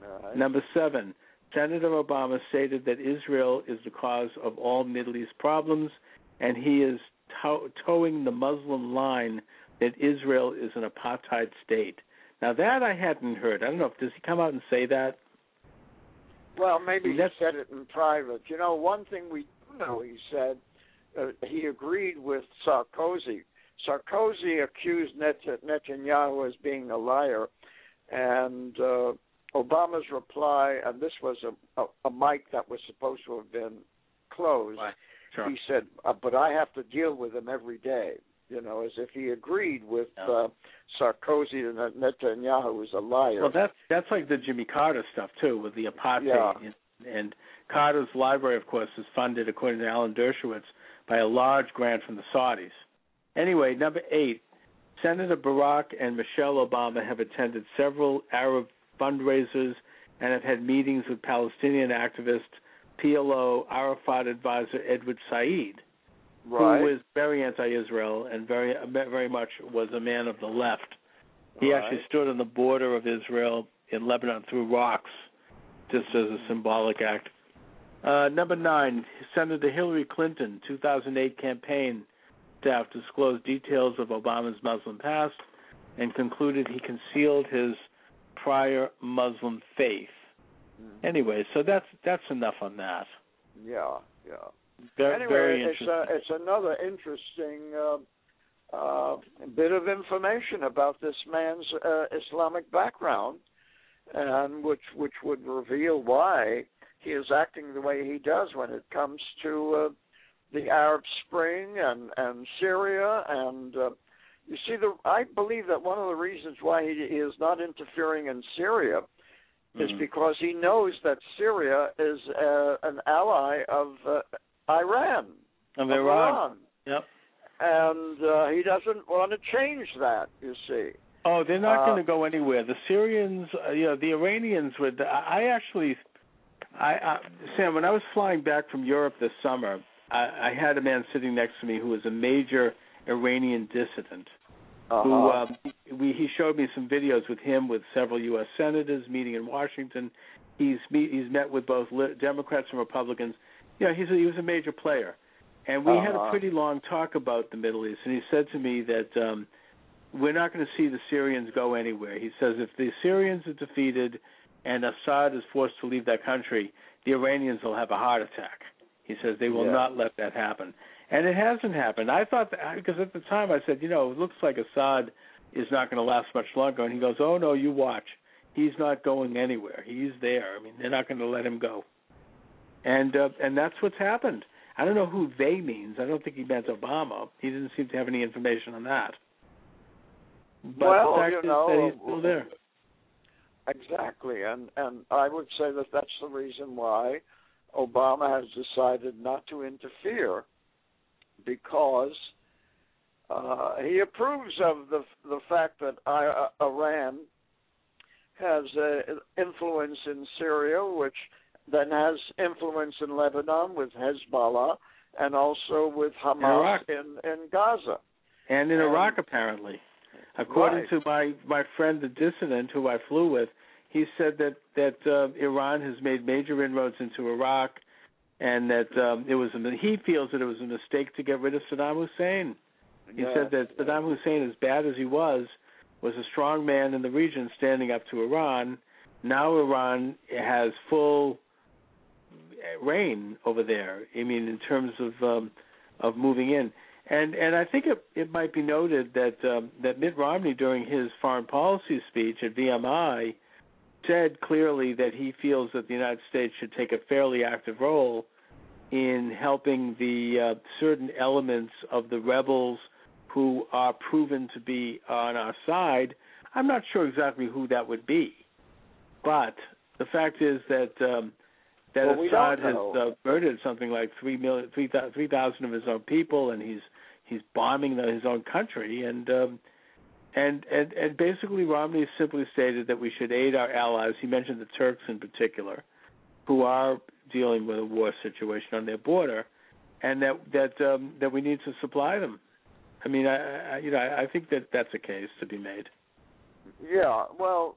Right. Number seven, Senator Obama stated that Israel is the cause of all Middle East problems, and he is to- toeing the Muslim line that Israel is an apartheid state. Now that I hadn't heard. I don't know. Does he come out and say that? Well, maybe he said it in private. You know, one thing we do know he said uh, he agreed with Sarkozy. Sarkozy accused Net- Netanyahu as being a liar, and uh, Obama's reply, and this was a, a, a mic that was supposed to have been closed. Right. Sure. He said, uh, "But I have to deal with him every day." You know, as if he agreed with uh, Sarkozy that Netanyahu was a liar. Well, that's that's like the Jimmy Carter stuff too, with the apartheid. Yeah. And, and Carter's library, of course, is funded, according to Alan Dershowitz, by a large grant from the Saudis. Anyway, number eight, Senator Barack and Michelle Obama have attended several Arab fundraisers and have had meetings with Palestinian activist PLO Arafat advisor Edward Said, right. who was very anti-Israel and very very much was a man of the left. He Right. actually stood on the border of Israel in Lebanon threw rocks, just as a symbolic act. Uh, number nine, Senator Hillary Clinton, 2008 campaign staff disclosed details of Obama's Muslim past and concluded he concealed his prior Muslim faith. Mhm. Anyway, so that's that's enough on that. Yeah, yeah. Very, anyway, very it's interesting. uh, it's another interesting uh, uh, bit of information about this man's uh, Islamic background, and which which would reveal why he is acting the way he does when it comes to uh, the Arab Spring and and Syria and. Uh, you see, the I believe that one of the reasons why he, is not interfering in Syria is Mhm. because he knows that Syria is uh, an ally of uh, Iran. of of Iran. Yep. And uh, he doesn't want to change that, you see. Oh, they're not Uh, going to go anywhere. The Syrians, uh, you know, the Iranians would. I I actually, I, I Sam, when I was flying back from Europe this summer, I, I had a man sitting next to me who was a major Iranian dissident. uh-huh. Who um, we he showed me some videos with him with several U.S. senators meeting in Washington. He's meet, he's met with both li- Democrats and Republicans. You know, he's a, he was a major player, and we had a Uh-huh. pretty long talk about the Middle East. And he said to me that. um we're not going to see the Syrians go anywhere. He says if the Syrians are defeated and Assad is forced to leave that country, the Iranians will have a heart attack. He says they will Yeah. not let that happen. And it hasn't happened. I thought that because at the time I said, you know, it looks like Assad is not going to last much longer. And he goes, oh no, you watch. He's not going anywhere. He's there. I mean, they're not going to let him go. And uh, and that's what's happened. I don't know who they means. I don't think he meant Obama. He didn't seem to have any information on that. But Well, the fact you is know, that he's still there. Exactly, and and I would say that that's the reason why Obama has decided not to interfere because uh, he approves of the the fact that I, uh, Iran has uh, influence in Syria, which then has influence in Lebanon with Hezbollah, and also with Hamas in in Gaza. And in Um, Iraq, apparently, according right. to my my friend the dissident who I flew with, he said that that uh, Iran has made major inroads into Iraq, and that um, it was a, he feels that it was a mistake to get rid of Saddam Hussein. He Yeah. said that Saddam Hussein, as bad as he was, was a strong man in the region standing up to Iran. Now Iran has full reign over there. I mean, in terms of um, of moving in, and and I think it it might be noted that um, that Mitt Romney during his foreign policy speech at VMI said clearly that he feels that the United States should take a fairly active role in helping the uh, certain elements of the rebels who are proven to be on our side. I'm not sure exactly who that would be, but the fact is that um, that Well, Assad has uh, murdered something like three million, three thou- three thousand of his own people, and he's he's bombing the, his own country, and um, and and and basically Romney simply stated that we should aid our allies. He mentioned the Turks in particular, who are dealing with a war situation on their border, and that that um, that we need to supply them. I mean, I, I you know I, I think that that's a case to be made. Yeah, well,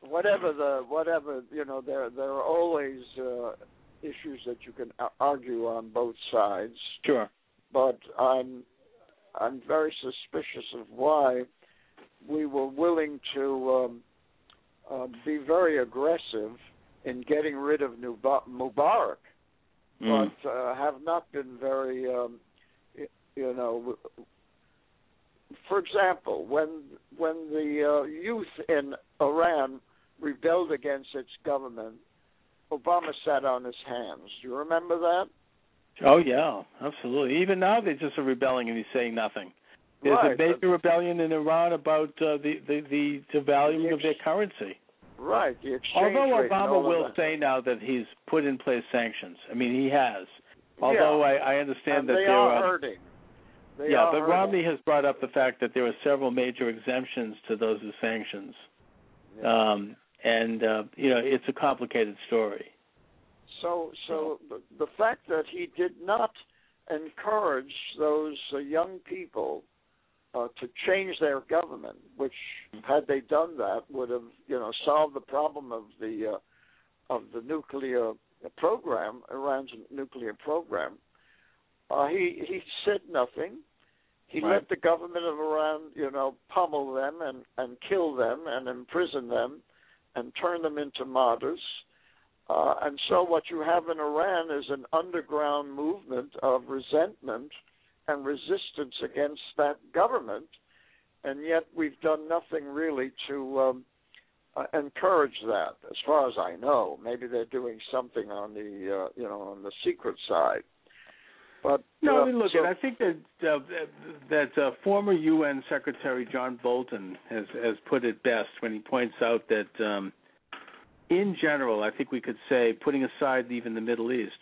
whatever the whatever you know, there there are always uh, issues that you can argue on both sides, Sure. but I'm I'm very suspicious of why we were willing to um, uh, be very aggressive in getting rid of Mubarak, Mm. but uh, have not been very, um, you know. For example, when when the uh, youth in Iran rebelled against its government, Obama sat on his hands. Do you remember that? Oh yeah, absolutely. Even now they just are rebelling and he's saying nothing. There's right. a major rebellion in Iran about uh, the the the devaluing of their currency. Right. The exchange Although Obama will that. say now that he's put in place sanctions. I mean, he has. Although yeah. I, I understand and that they there are are. hurting. They yeah, are but hurting. Romney has brought up the fact that there are several major exemptions to those sanctions, Yeah. um, and uh, you know it's a complicated story. So, so the, the fact that he did not encourage those uh, young people uh, to change their government, which had they done that would have, you know, solved the problem of the uh, of the nuclear program, Iran's nuclear program. Uh, he he said nothing. He Right. let the government of Iran, you know, pummel them and and kill them and imprison them and turn them into martyrs. Uh, and so what you have in Iran is an underground movement of resentment and resistance against that government, and yet we've done nothing really to um, uh, encourage that, as far as I know. Maybe they're doing something on the uh, you know on the secret side. But No, uh, I mean, look, so- I think that uh, that uh, former UN Secretary John Bolton has has put it best when he points out that, um, in general, I think we could say, putting aside even the Middle East,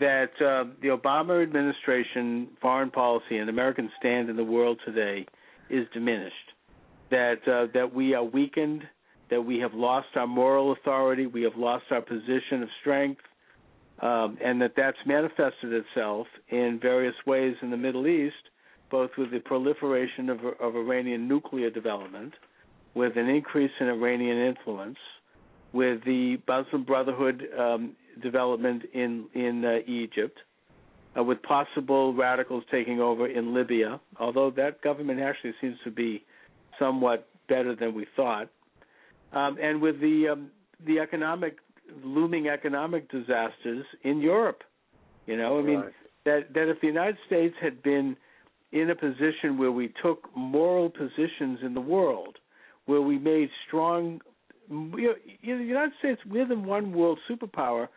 that uh, the Obama administration foreign policy and American stand in the world today is diminished. that uh, that we are weakened, that we have lost our moral authority, we have lost our position of strength, um, and that that's manifested itself in various ways in the Middle East, both with the proliferation of, of Iranian nuclear development, with an increase in Iranian influence, with the Muslim Brotherhood um, development in in uh, Egypt, uh, with possible radicals taking over in Libya, although that government actually seems to be somewhat better than we thought, um, and with the um, the economic looming economic disasters in Europe. You know, I mean Right. that that if the United States had been in a position where we took moral positions in the world, where we made strong, you the United States, we're the one world superpower.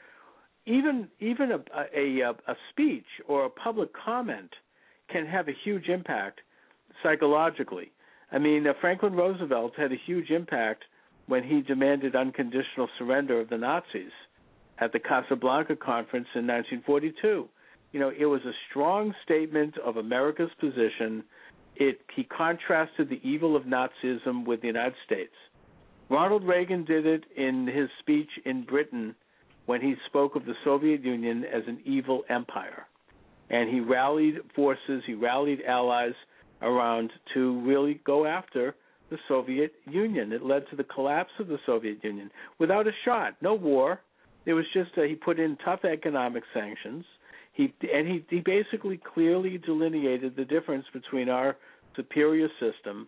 Even even a, a a a speech or a public comment can have a huge impact psychologically. I mean, uh, Franklin Roosevelt had a huge impact when he demanded unconditional surrender of the Nazis at the Casablanca conference in 1942. You know, it was a strong statement of America's position. It he contrasted the evil of Nazism with the United States. Ronald Reagan did it in his speech in Britain when he spoke of the Soviet Union as an evil empire. And he rallied forces, he rallied allies around to really go after the Soviet Union. It led to the collapse of the Soviet Union without a shot, no war. It was just uh, he put in tough economic sanctions. He and he he basically clearly delineated the difference between our superior system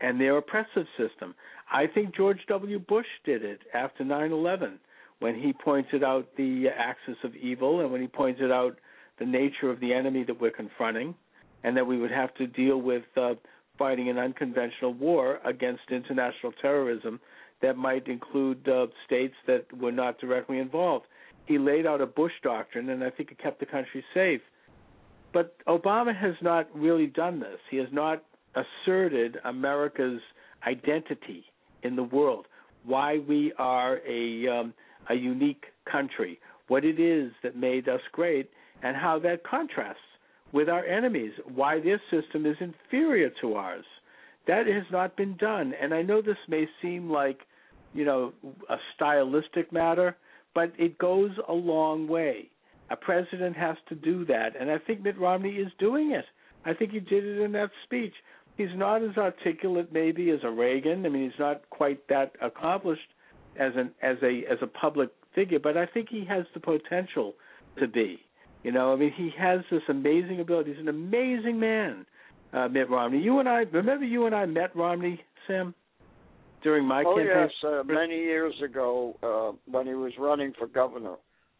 and their oppressive system. I think George W. Bush did it after 9/11 when he pointed out the axis of evil and when he pointed out the nature of the enemy that we're confronting and that we would have to deal with uh, fighting an unconventional war against international terrorism that might include uh, states that were not directly involved. He laid out a Bush doctrine, and I think it kept the country safe. But Obama has not really done this. He has not asserted America's identity in the world, why we are a um, a unique country, what it is that made us great, and how that contrasts with our enemies, why their system is inferior to ours. That has not been done, and I know this may seem like, you know, a stylistic matter, but it goes a long way. A president has to do that, and I think Mitt Romney is doing it. I think he did it in that speech. He's not as articulate maybe as a Reagan. I mean, he's not quite that accomplished as an as a as a public figure, but I think he has the potential to be. You know, I mean, he has this amazing ability. He's an amazing man, uh, Mitt Romney. You and I remember you and I met Romney, Sam, during my oh campaign. yes, uh, many years ago uh, when he was running for governor.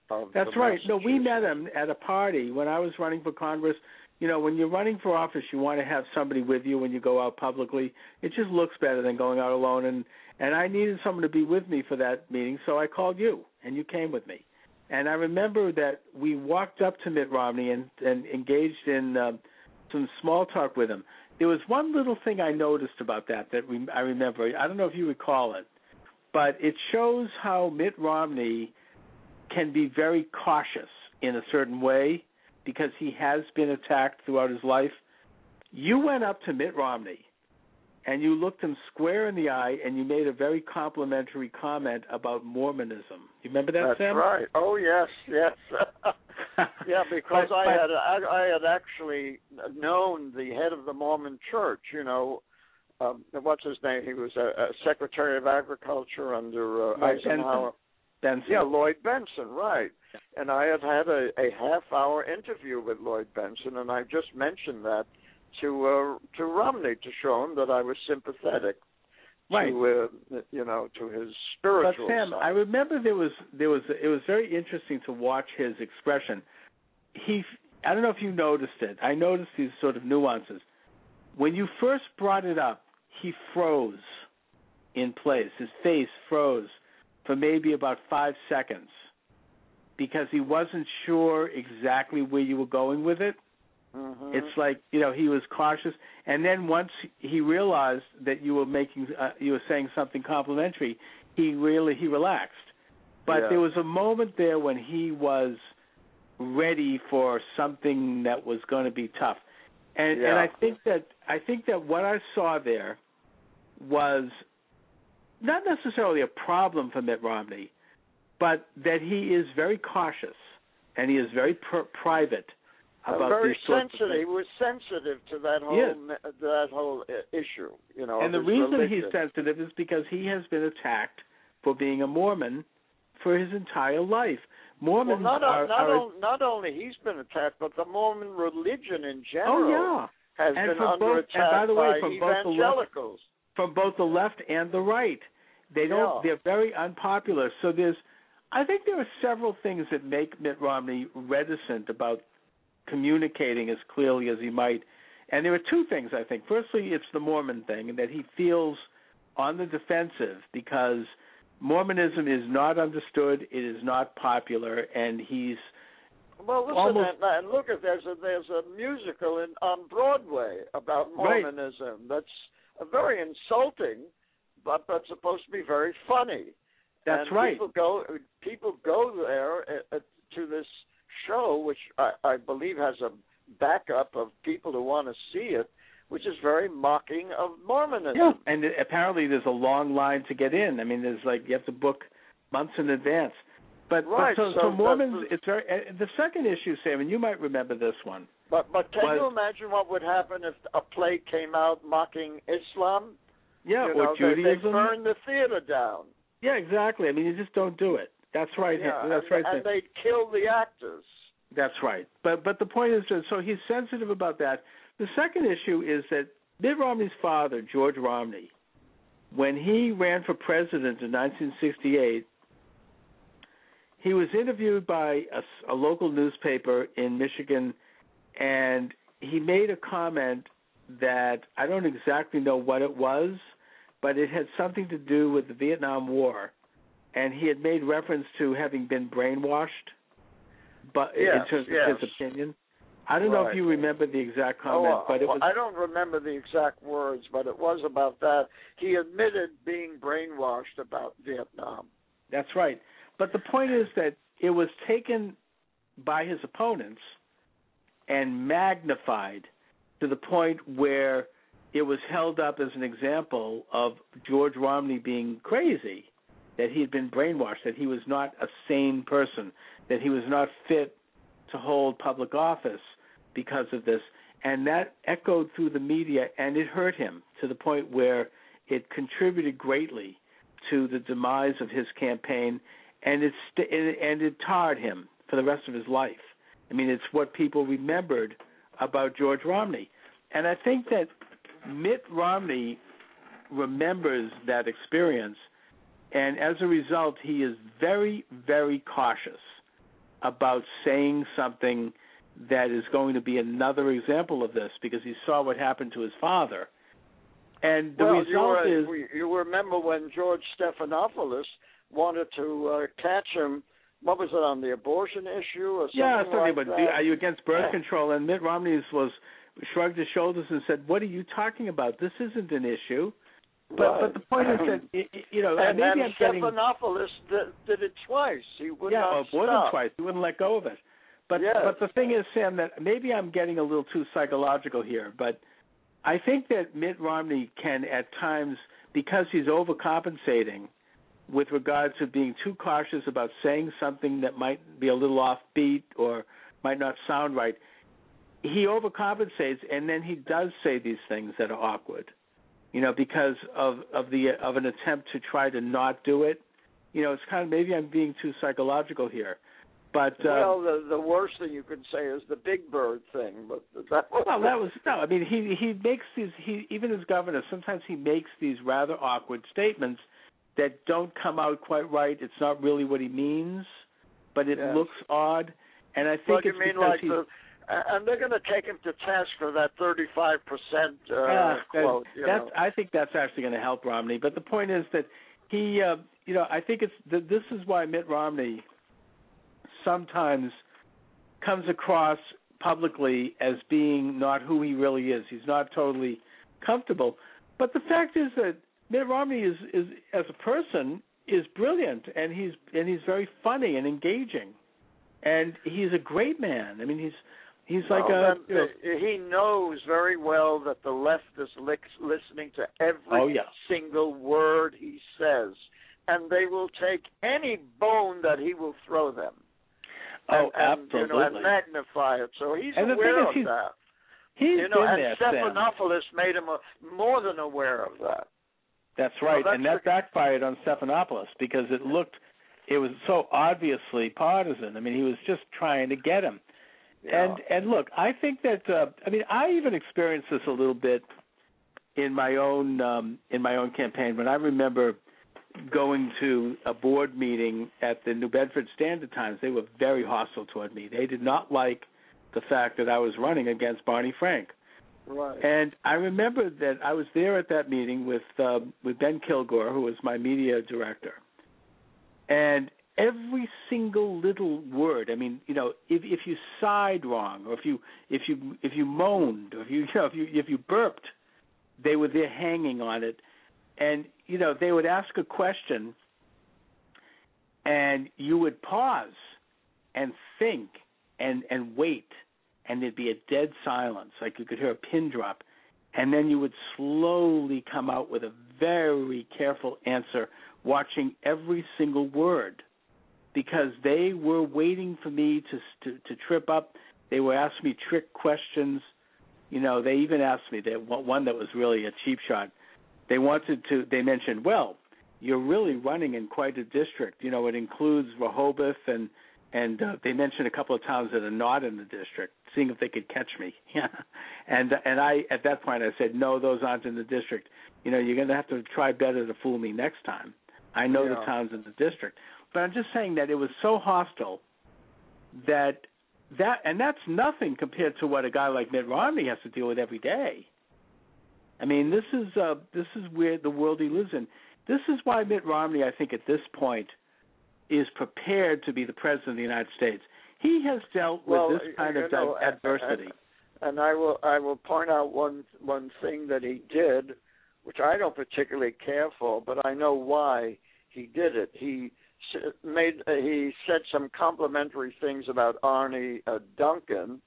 Of That's right. No, we met him at a party when I was running for Congress. You know, when you're running for office, you want to have somebody with you when you go out publicly. It just looks better than going out alone. And and I needed someone to be with me for that meeting, so I called you, and you came with me. And I remember that we walked up to Mitt Romney and and engaged in uh, some small talk with him. There was one little thing I noticed about that that we, I remember. I don't know if you recall it, but it shows how Mitt Romney can be very cautious in a certain way because he has been attacked throughout his life. You went up to Mitt Romney and you looked him square in the eye and you made a very complimentary comment about Mormonism. You remember that, That's Sam? right. Oh yes, yes. yeah, because But- I had I, I had actually known the head of the Mormon Church. You know, um, what's his name? He was a, a Secretary of Agriculture under uh, Eisenhower. Benson. Yeah, Lloyd Benson, right. And I had had a, a half hour interview with Lloyd Benson, and I just mentioned that to uh, to Romney to show him that I was sympathetic Right. to uh, you know to his spiritual. But Sam, side. I remember there was there was it was very interesting to watch his expression. He I don't know if you noticed it. I noticed these sort of nuances. When you first brought it up, he froze in place. His face froze for maybe about 5 seconds because he wasn't sure exactly where you were going with it. Mhm. It's like you know he was cautious, and then once he realized that you were making uh, you were saying something complimentary, he really he relaxed. But Yeah. there was a moment there when he was ready for something that was going to be tough, and and I think that I think that what I saw there was not necessarily a problem for Mitt Romney, but that he is very cautious and he is very pr- private about very these sorts of sensitive. He was sensitive to that whole Yes. that whole uh, issue. You know, and the reason religion. he's sensitive is because he has been attacked for being a Mormon for his entire life. Mormons well, not, are, not, are on, not only he's been attacked, but the Mormon religion in oh general yeah, has And been under both- and attack by the way, by from both the left- evangelicals. From both the left and the right. They don't. Yeah. They're very unpopular. So there's, I think there are several things that make Mitt Romney reticent about communicating as clearly as he might. And there are two things I think. Firstly, it's the Mormon thing, and that he feels on the defensive because Mormonism is not understood, it is not popular, and he's Well, listen, almost- and, and look at there's a there's a musical in on Broadway about Right. Mormonism that's uh, very insulting, but but supposed to be very funny. that's and right. People go people go there uh, uh, to this show, which I, I believe has a backup of people who want to see it, which is very mocking of Mormonism. Yeah, and apparently there's a long line to get in. I mean, there's like you have to book months in advance. But, Right, but so, so so Mormons, it's very. The second issue, Sam, and you might remember this one. But but can Was- you imagine what would happen if a play came out mocking Islam? Yeah, you or know, they, they burn the theater down. Yeah, exactly. I mean, you just don't do it. That's right. Yeah, That's and, right. And they kill the actors. That's right. But but the point is that so he's sensitive about that. The second issue is that Mitt Romney's father, George Romney, when he ran for president in 1968, he was interviewed by a local newspaper in Michigan, and he made a comment that I don't exactly know what it was, but it had something to do with the Vietnam War, and he had made reference to having been brainwashed, but Yes, in terms yes. of his opinion. I don't know if you remember the exact oh, comment, oh, but it was I don't remember the exact words, but it was about that. He admitted being brainwashed about Vietnam. That's right. But the point is that it was taken by his opponents and magnified to the point where it was held up as an example of George Romney being crazy, that he had been brainwashed, that he was not a sane person, that he was not fit to hold public office because of this. And that echoed through the media and it hurt him to the point where it contributed greatly to the demise of his campaign and it st- and it tarred him for the rest of his life. I mean, it's what people remembered about George Romney. And I think that Mitt Romney remembers that experience and as a result he is very very cautious about saying something that is going to be another example of this because he saw what happened to his father. And the well, result you, is you remember when George Stephanopoulos wanted to uh, catch him. What was it on the abortion issue or something yeah, something like about that? are you against birth Yeah. control? And Mitt Romney was shrugged his shoulders and said, "What are you talking about? This isn't an issue." But Right. but the point is that you know and, maybe I'm getting Stephanopoulos did, did it twice. He would yeah, not oh, more stop. than twice. He wouldn't let go of it. But Yes. but the thing is, Sam, that maybe I'm getting a little too psychological here, but I think that Mitt Romney can at times, because he's overcompensating with regard to being too cautious about saying something that might be a little offbeat or might not sound right, he overcompensates and then he does say these things that are awkward. You know, because of of the of an attempt to try to not do it. You know, it's kind of maybe I'm being too psychological here. But uh, well, the the worst thing you could say is the Big Bird thing, but that was well, that was no. I mean, he he makes these. He even as governor, sometimes he makes these rather awkward statements that don't come out quite right. It's not really what he means, but it Yes. looks odd. And I think Well, you it's mean because like he's the, and they're going to take him to task for that 35 percent uh, Yeah, quote. that- that's. I think that's actually going to help Romney. But the point is that he, uh, you know, I think it's th- this is why Mitt Romney sometimes comes across publicly as being not who he really is. He's not totally comfortable. But the fact is that Mitt Romney is, is as a person is brilliant and he's and he's very funny and engaging. And he's a great man. I mean he's He's like well, a. Know, he knows very well that the left is li- listening to every Oh, yeah. single word he says, and they will take any bone that he will throw them. oh, and, and. You know, and magnify it. So he's And aware of he's- that. He's you know, and. Stephanopoulos made him a, more than aware of that. That's right, that's and that backfired on Stephanopoulos because it looked, it was so obviously partisan. I mean, he was just trying to get him. Yeah. And and look, I think that uh, I mean, I even experienced this a little bit in my own um, in my own campaign when I remember going to a board meeting at the New Bedford Standard Times. They were very hostile toward me. They did not like the fact that I was running against Barney Frank. Right. And I remember that I was there at that meeting with uh, with Ben Kilgore, who was my media director, and every single little word. I mean, you know, if if you sighed wrong, or if you if you if you moaned, or if you, you know if you if you burped, they were there hanging on it, and you know they would ask a question, and you would pause, and think, and and wait, and there'd be a dead silence, like you could hear a pin drop, and then you would slowly come out with a very careful answer, watching every single word, because they were waiting for me to to, to trip up. They were asking me trick questions. You know, they even asked me that one that was really a cheap shot. They wanted to. They mentioned, well, you're really running in quite a district. You know, it includes Rehoboth and and uh, they mentioned a couple of towns that are not in the district, seeing if they could catch me. Yeah, and and I at that point I said, no, those aren't in the district. You know, you're going to have to try better to fool me next time. I know the towns in the district, but I'm just saying that it was so hostile that that and that's nothing compared to what a guy like Mitt Romney has to deal with every day. I mean, this is uh, this is where the world he lives in. This is why Mitt Romney, I think, at this point, is prepared to be the president of the United States. He has dealt with Well, this kind of know, adversity. and I will I will point out one one thing that he did, which I don't particularly care for, but I know why he did it. He made he said some complimentary things about Arne uh, Duncan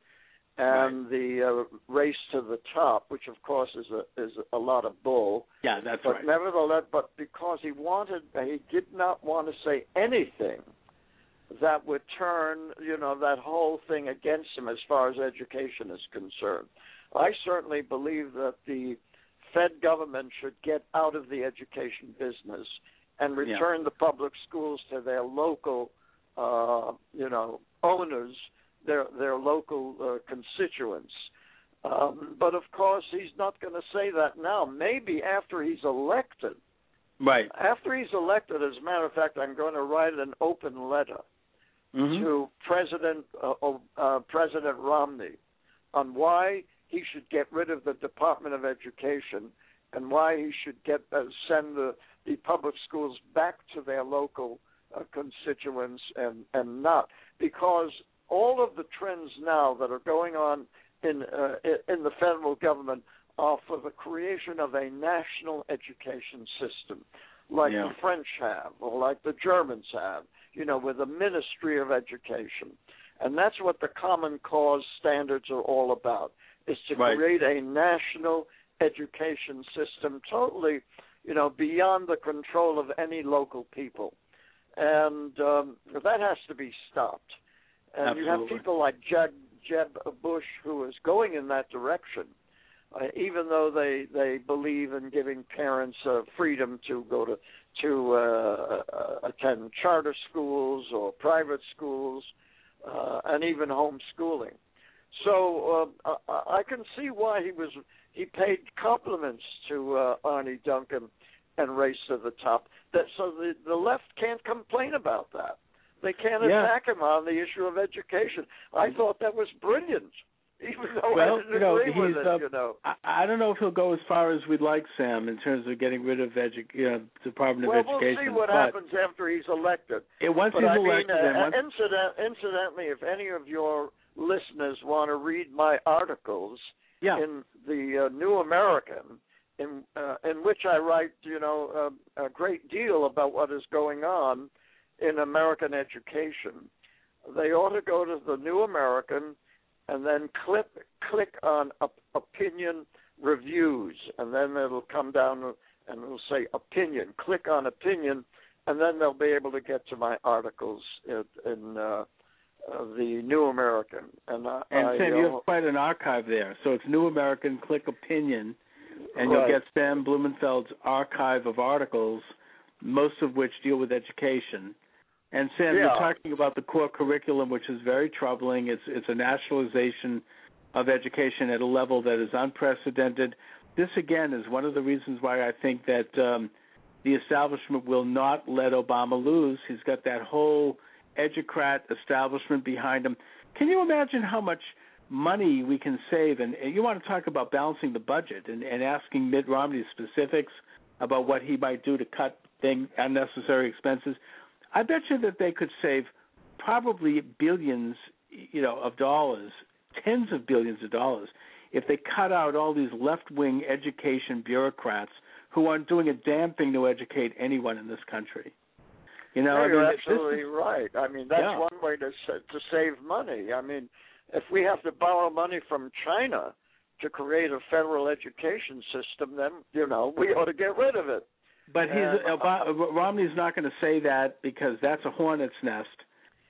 and the uh, race to the top, which of course is a is a lot of bull. yeah, that's but right. nevertheless, but because he wanted, he did not want to say anything that would turn, you know, that whole thing against him as far as education is concerned. I certainly believe that the Fed government should get out of the education business and Yeah. return the public schools to their local, uh, you know, owners, their their local uh, constituents. Um, but of course, he's not going to say that now. Maybe after he's elected. right. After he's elected, as a matter of fact, I'm going to write an open letter Mhm. to President uh, uh, President Romney on why he should get rid of the Department of Education and why he should get uh, send the the public schools back to their local uh, constituents and and not because all of the trends now that are going on in uh, in the federal government are for the creation of a national education system like Yeah. the French have or like the Germans have you know, with a Ministry of Education. And that's what the Common Core standards are all about, is to Right. create a national education system totally, you know, beyond the control of any local people. And um, that has to be stopped. And you have people like Jeb, Jeb Bush who is going in that direction. Uh, even though they they believe in giving parents uh, freedom to go to to uh, uh, attend charter schools or private schools, uh, and even homeschooling. So uh, I, I can see why he was he paid compliments to uh, Arne Duncan and Race to the Top. That so the the left can't complain about that. They can't Yeah. attack him on the issue of education. I thought that was brilliant, even though Well, I didn't you know, agree with it. uh, you know. I, I don't know if he'll go as far as we'd like, Sam, in terms of getting rid of edu- you know, Department Well, of we'll Education. see what happens after he's elected. It, once But he's I elected, and uh, once, incident, incidentally, if any of your listeners want to read my articles yeah, in the uh, New American, in uh, in which I write, you know, uh, a great deal about what is going on in American education, they ought to go to the New American and then click click on op- opinion reviews, and then it'll come down and it'll say opinion. Click on opinion, and then they'll be able to get to my articles in, in uh, uh, the New American. And, I, and I, Sam, you uh, have quite an archive there. So it's New American. Click opinion, and Right. you'll get Sam Blumenfeld's archive of articles, most of which deal with education. And Sam, Yeah. you're talking about the core curriculum, which is very troubling. It's it's a nationalization of education at a level that is unprecedented. This again is one of the reasons why I think that um, the establishment will not let Obama lose. He's got that whole educrat establishment behind him. Can you imagine how much money we can save? And, and you want to talk about balancing the budget and, and asking Mitt Romney specifics about what he might do to cut thing unnecessary expenses. I bet you that they could save probably billions, you know, of dollars, tens of billions of dollars, if they cut out all these left-wing education bureaucrats who aren't doing a damn thing to educate anyone in this country. You know, No, I mean, you're absolutely is- right. I mean, that's Yeah. one way to to save money. I mean, if we have to borrow money from China to create a federal education system, then you know we ought to get rid of it. But he's Uh, Ob- Romney's not going to say that because that's a hornet's nest.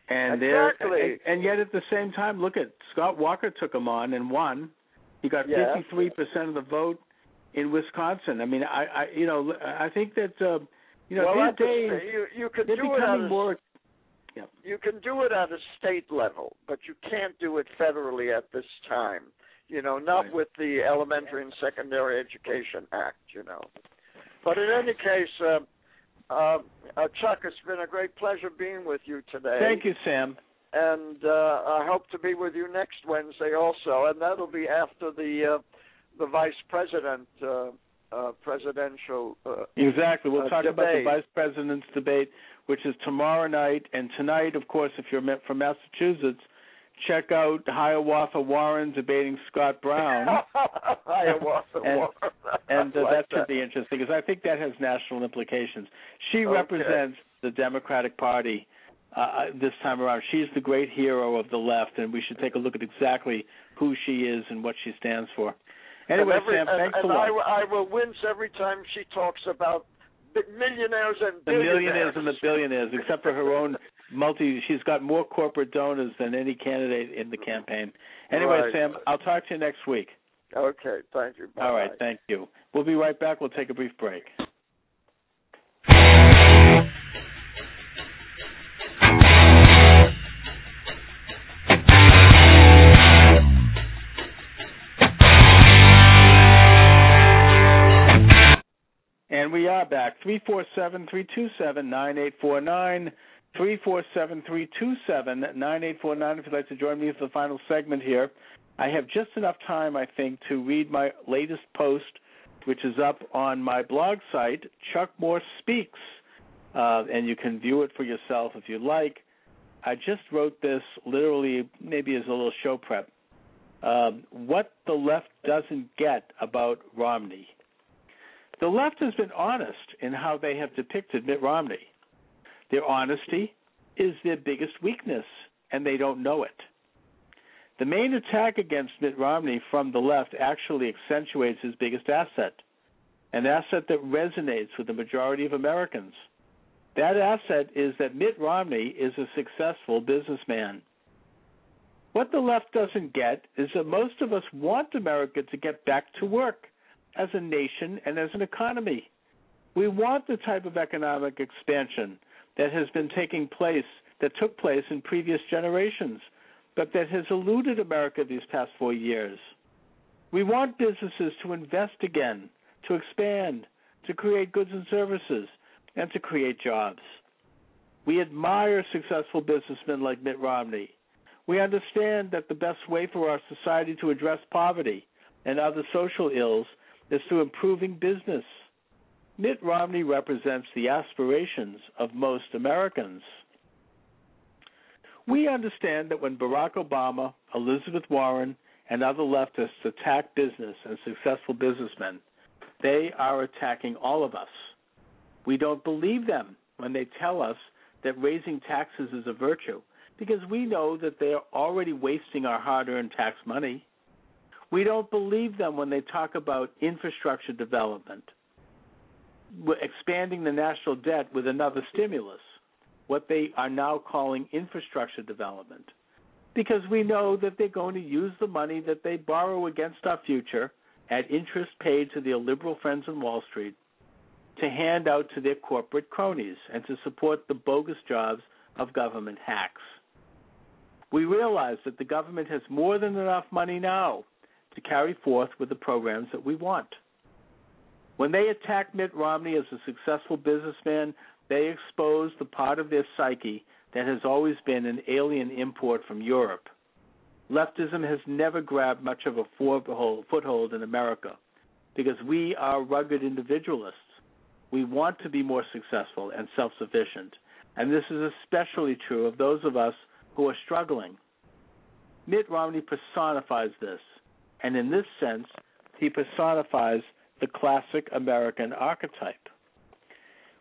And Exactly. and, and yet at the same time, look at Scott Walker took him on and won. He got fifty three percent of the vote in Wisconsin. I mean, I, I you know I think that uh, you know well, these days you you can they're do it becoming a, more. you can do it at a state level, but you can't do it federally at this time. You know, not Right. with the Elementary and Secondary Education Act. You know, but in any case, uh, uh, uh, Chuck, it's been a great pleasure being with you today. Thank you, Sam. and uh, I hope to be with you next Wednesday also, and that'll be after the uh, the vice president uh, uh, presidential. Uh, Exactly. We'll Uh, talk about the vice president's debate, which is tomorrow night. And tonight, of course, if you're from Massachusetts, check out Hiawatha Warren debating Scott Brown. Hiawatha And- Warren. and uh, like that should be interesting because I think that has national implications. She Okay. represents the Democratic Party uh, this time around. She's the great hero of the left, and we should take a look at exactly who she is and what she stands for. Anyway, every, Sam, and, thanks and a lot. I, will- I will wince every time she talks about millionaires and the millionaires and the billionaires, except for her own multi. She's got more corporate donors than any candidate in the mm-hmm. campaign. Anyway, Right. Sam, I'll talk to you next week. Okay, thank you. All right, thank you. We'll be right back. We'll take a brief break. And we are back. 347 327 9849. 347 327 9849. If you'd like to join me for the final segment here, I have just enough time, I think, to read my latest post, which is up on my blog site, Chuck Morse Speaks. Uh, and you can view it for yourself if you like. I just wrote this literally, maybe as a little show prep. Um, what the left doesn't get about Romney. The left has been honest in how they have depicted Mitt Romney. Their honesty is their biggest weakness, and they don't know it. The main attack against Mitt Romney from the left actually accentuates his biggest asset, an asset that resonates with the majority of Americans. That asset is that Mitt Romney is a successful businessman. What the left doesn't get is that most of us want America to get back to work as a nation and as an economy. We want the type of economic expansion that has been taking place, that took place in previous generations, but that has eluded America these past four years. We want businesses to invest again, to expand, to create goods and services, and to create jobs. We admire successful businessmen like Mitt Romney. We understand that the best way for our society to address poverty and other social ills is through improving business. Mitt Romney represents the aspirations of most Americans. We understand that when Barack Obama, Elizabeth Warren, and other leftists attack business and successful businessmen, they are attacking all of us. We don't believe them when they tell us that raising taxes is a virtue because we know that they are already wasting our hard earned tax money. We don't believe them when they talk about infrastructure development, expanding the national debt with another stimulus, what they are now calling infrastructure development, because we know that they're going to use the money that they borrow against our future at interest paid to their liberal friends on Wall Street to hand out to their corporate cronies and to support the bogus jobs of government hacks. We realize that the government has more than enough money now to carry forth with the programs that we want. When they attack Mitt Romney as a successful businessman, they expose the part of their psyche that has always been an alien import from Europe. Leftism has never grabbed much of a foothold in America because we are rugged individualists. We want to be more successful and self sufficient. And this is especially true of those of us who are struggling. Mitt Romney personifies this, and in this sense, he personifies the classic American archetype.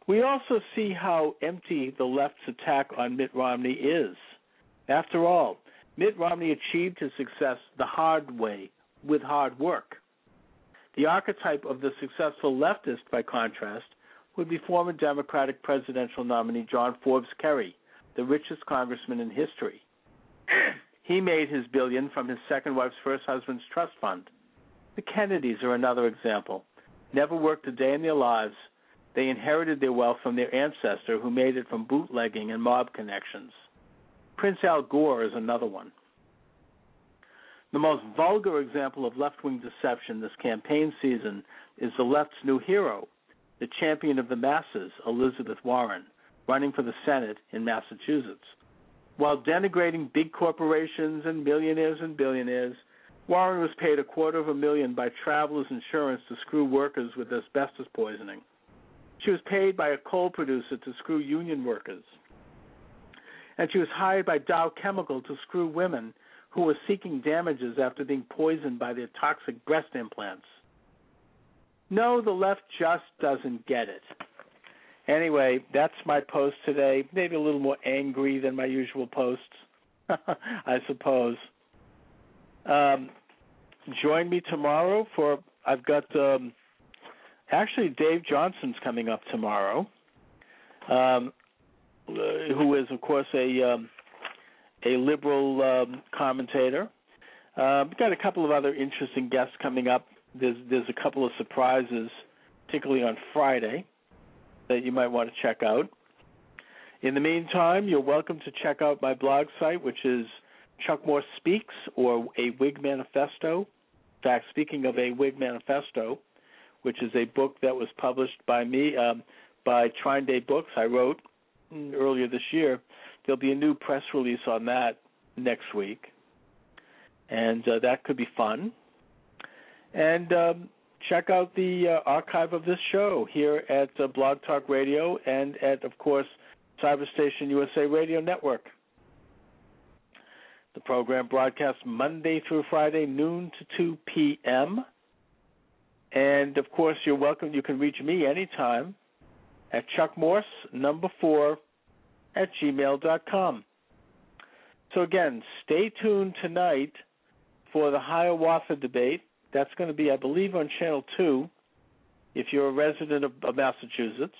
We also see how empty the left's attack on Mitt Romney is. After all, Mitt Romney achieved his success the hard way, with hard work. The archetype of the successful leftist, by contrast, would be former Democratic presidential nominee John Forbes Kerry, the richest congressman in history. he made his billion from his second wife's first husband's trust fund. The Kennedys are another example. Never worked a day in their lives. They inherited their wealth from their ancestor, who made it from bootlegging and mob connections. Prince Al Gore is another one. The most vulgar example of left wing deception this campaign season is the left's new hero, the champion of the masses, Elizabeth Warren running for the Senate in Massachusetts. While denigrating big corporations and millionaires and billionaires, Warren was paid a quarter of a million by Travelers Insurance to screw workers with asbestos poisoning. She was paid by a coal producer to screw union workers. And she was hired by Dow Chemical to screw women who were seeking damages after being poisoned by their toxic breast implants. No, the left just doesn't get it. Anyway, that's my post today. Maybe a little more angry than my usual posts, I suppose. Um, join me tomorrow for I've got um, actually Dave Johnson's coming up tomorrow, um, who is of course a um, a liberal um, commentator. Uh, we've got a couple of other interesting guests coming up. There's there's a couple of surprises, particularly on Friday that you might want to check out. In the meantime, you're welcome to check out my blog site, which is Chuck Morse Speaks or A Whig Manifesto. In fact, speaking of A Whig Manifesto, which is a book that was published by me um, by Trine Day Books, I wrote earlier this year. There'll be a new press release on that next week, and uh, that could be fun. And um, check out the uh, archive of this show here at uh, Blog Talk Radio and at, of course, Cyberstation USA Radio Network. The program broadcasts Monday through Friday, noon to 2 p.m. And of course, you're welcome. You can reach me anytime at Chuck Morse, number four, at gmail.com. So again, stay tuned tonight for the Hiawatha debate that's going to be, I believe, on Channel 2 if you're a resident of, of Massachusetts.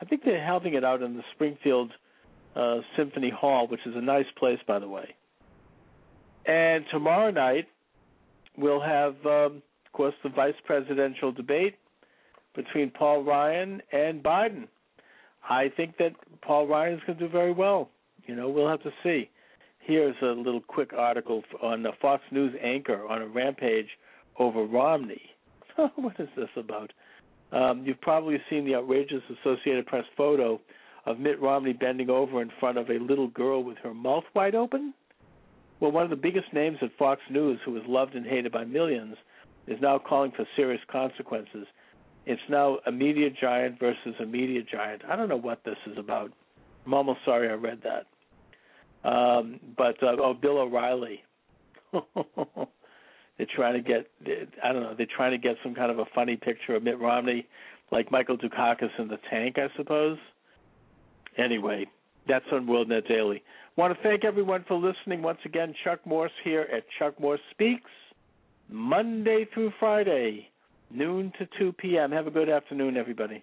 I think they're having it out in the Springfield uh, Symphony Hall, which is a nice place, by the way. And tomorrow night, we'll have, um, of course, the vice presidential debate between Paul Ryan and Biden. I think that Paul Ryan is going to do very well. You know, we'll have to see. Here's a little quick article on the Fox News anchor on a rampage over Romney. what is this about? Um, you've probably seen the outrageous Associated Press photo of Mitt Romney bending over in front of a little girl with her mouth wide open. Well, one of the biggest names at Fox News, who is loved and hated by millions, is now calling for serious consequences. It's now a media giant versus a media giant. I don't know what this is about. I'm almost sorry I read that. Um, but uh, oh, Bill O'Reilly. They're trying to get, I don't know, they're trying to get some kind of a funny picture of Mitt Romney, like Michael Dukakis in the tank, I suppose. Anyway, That's on WorldNet Daily. Want to thank everyone for listening. Once again, Chuck Morse here at Chuck Morse Speaks, Monday through Friday, noon to 2 p.m. Have a good afternoon, everybody.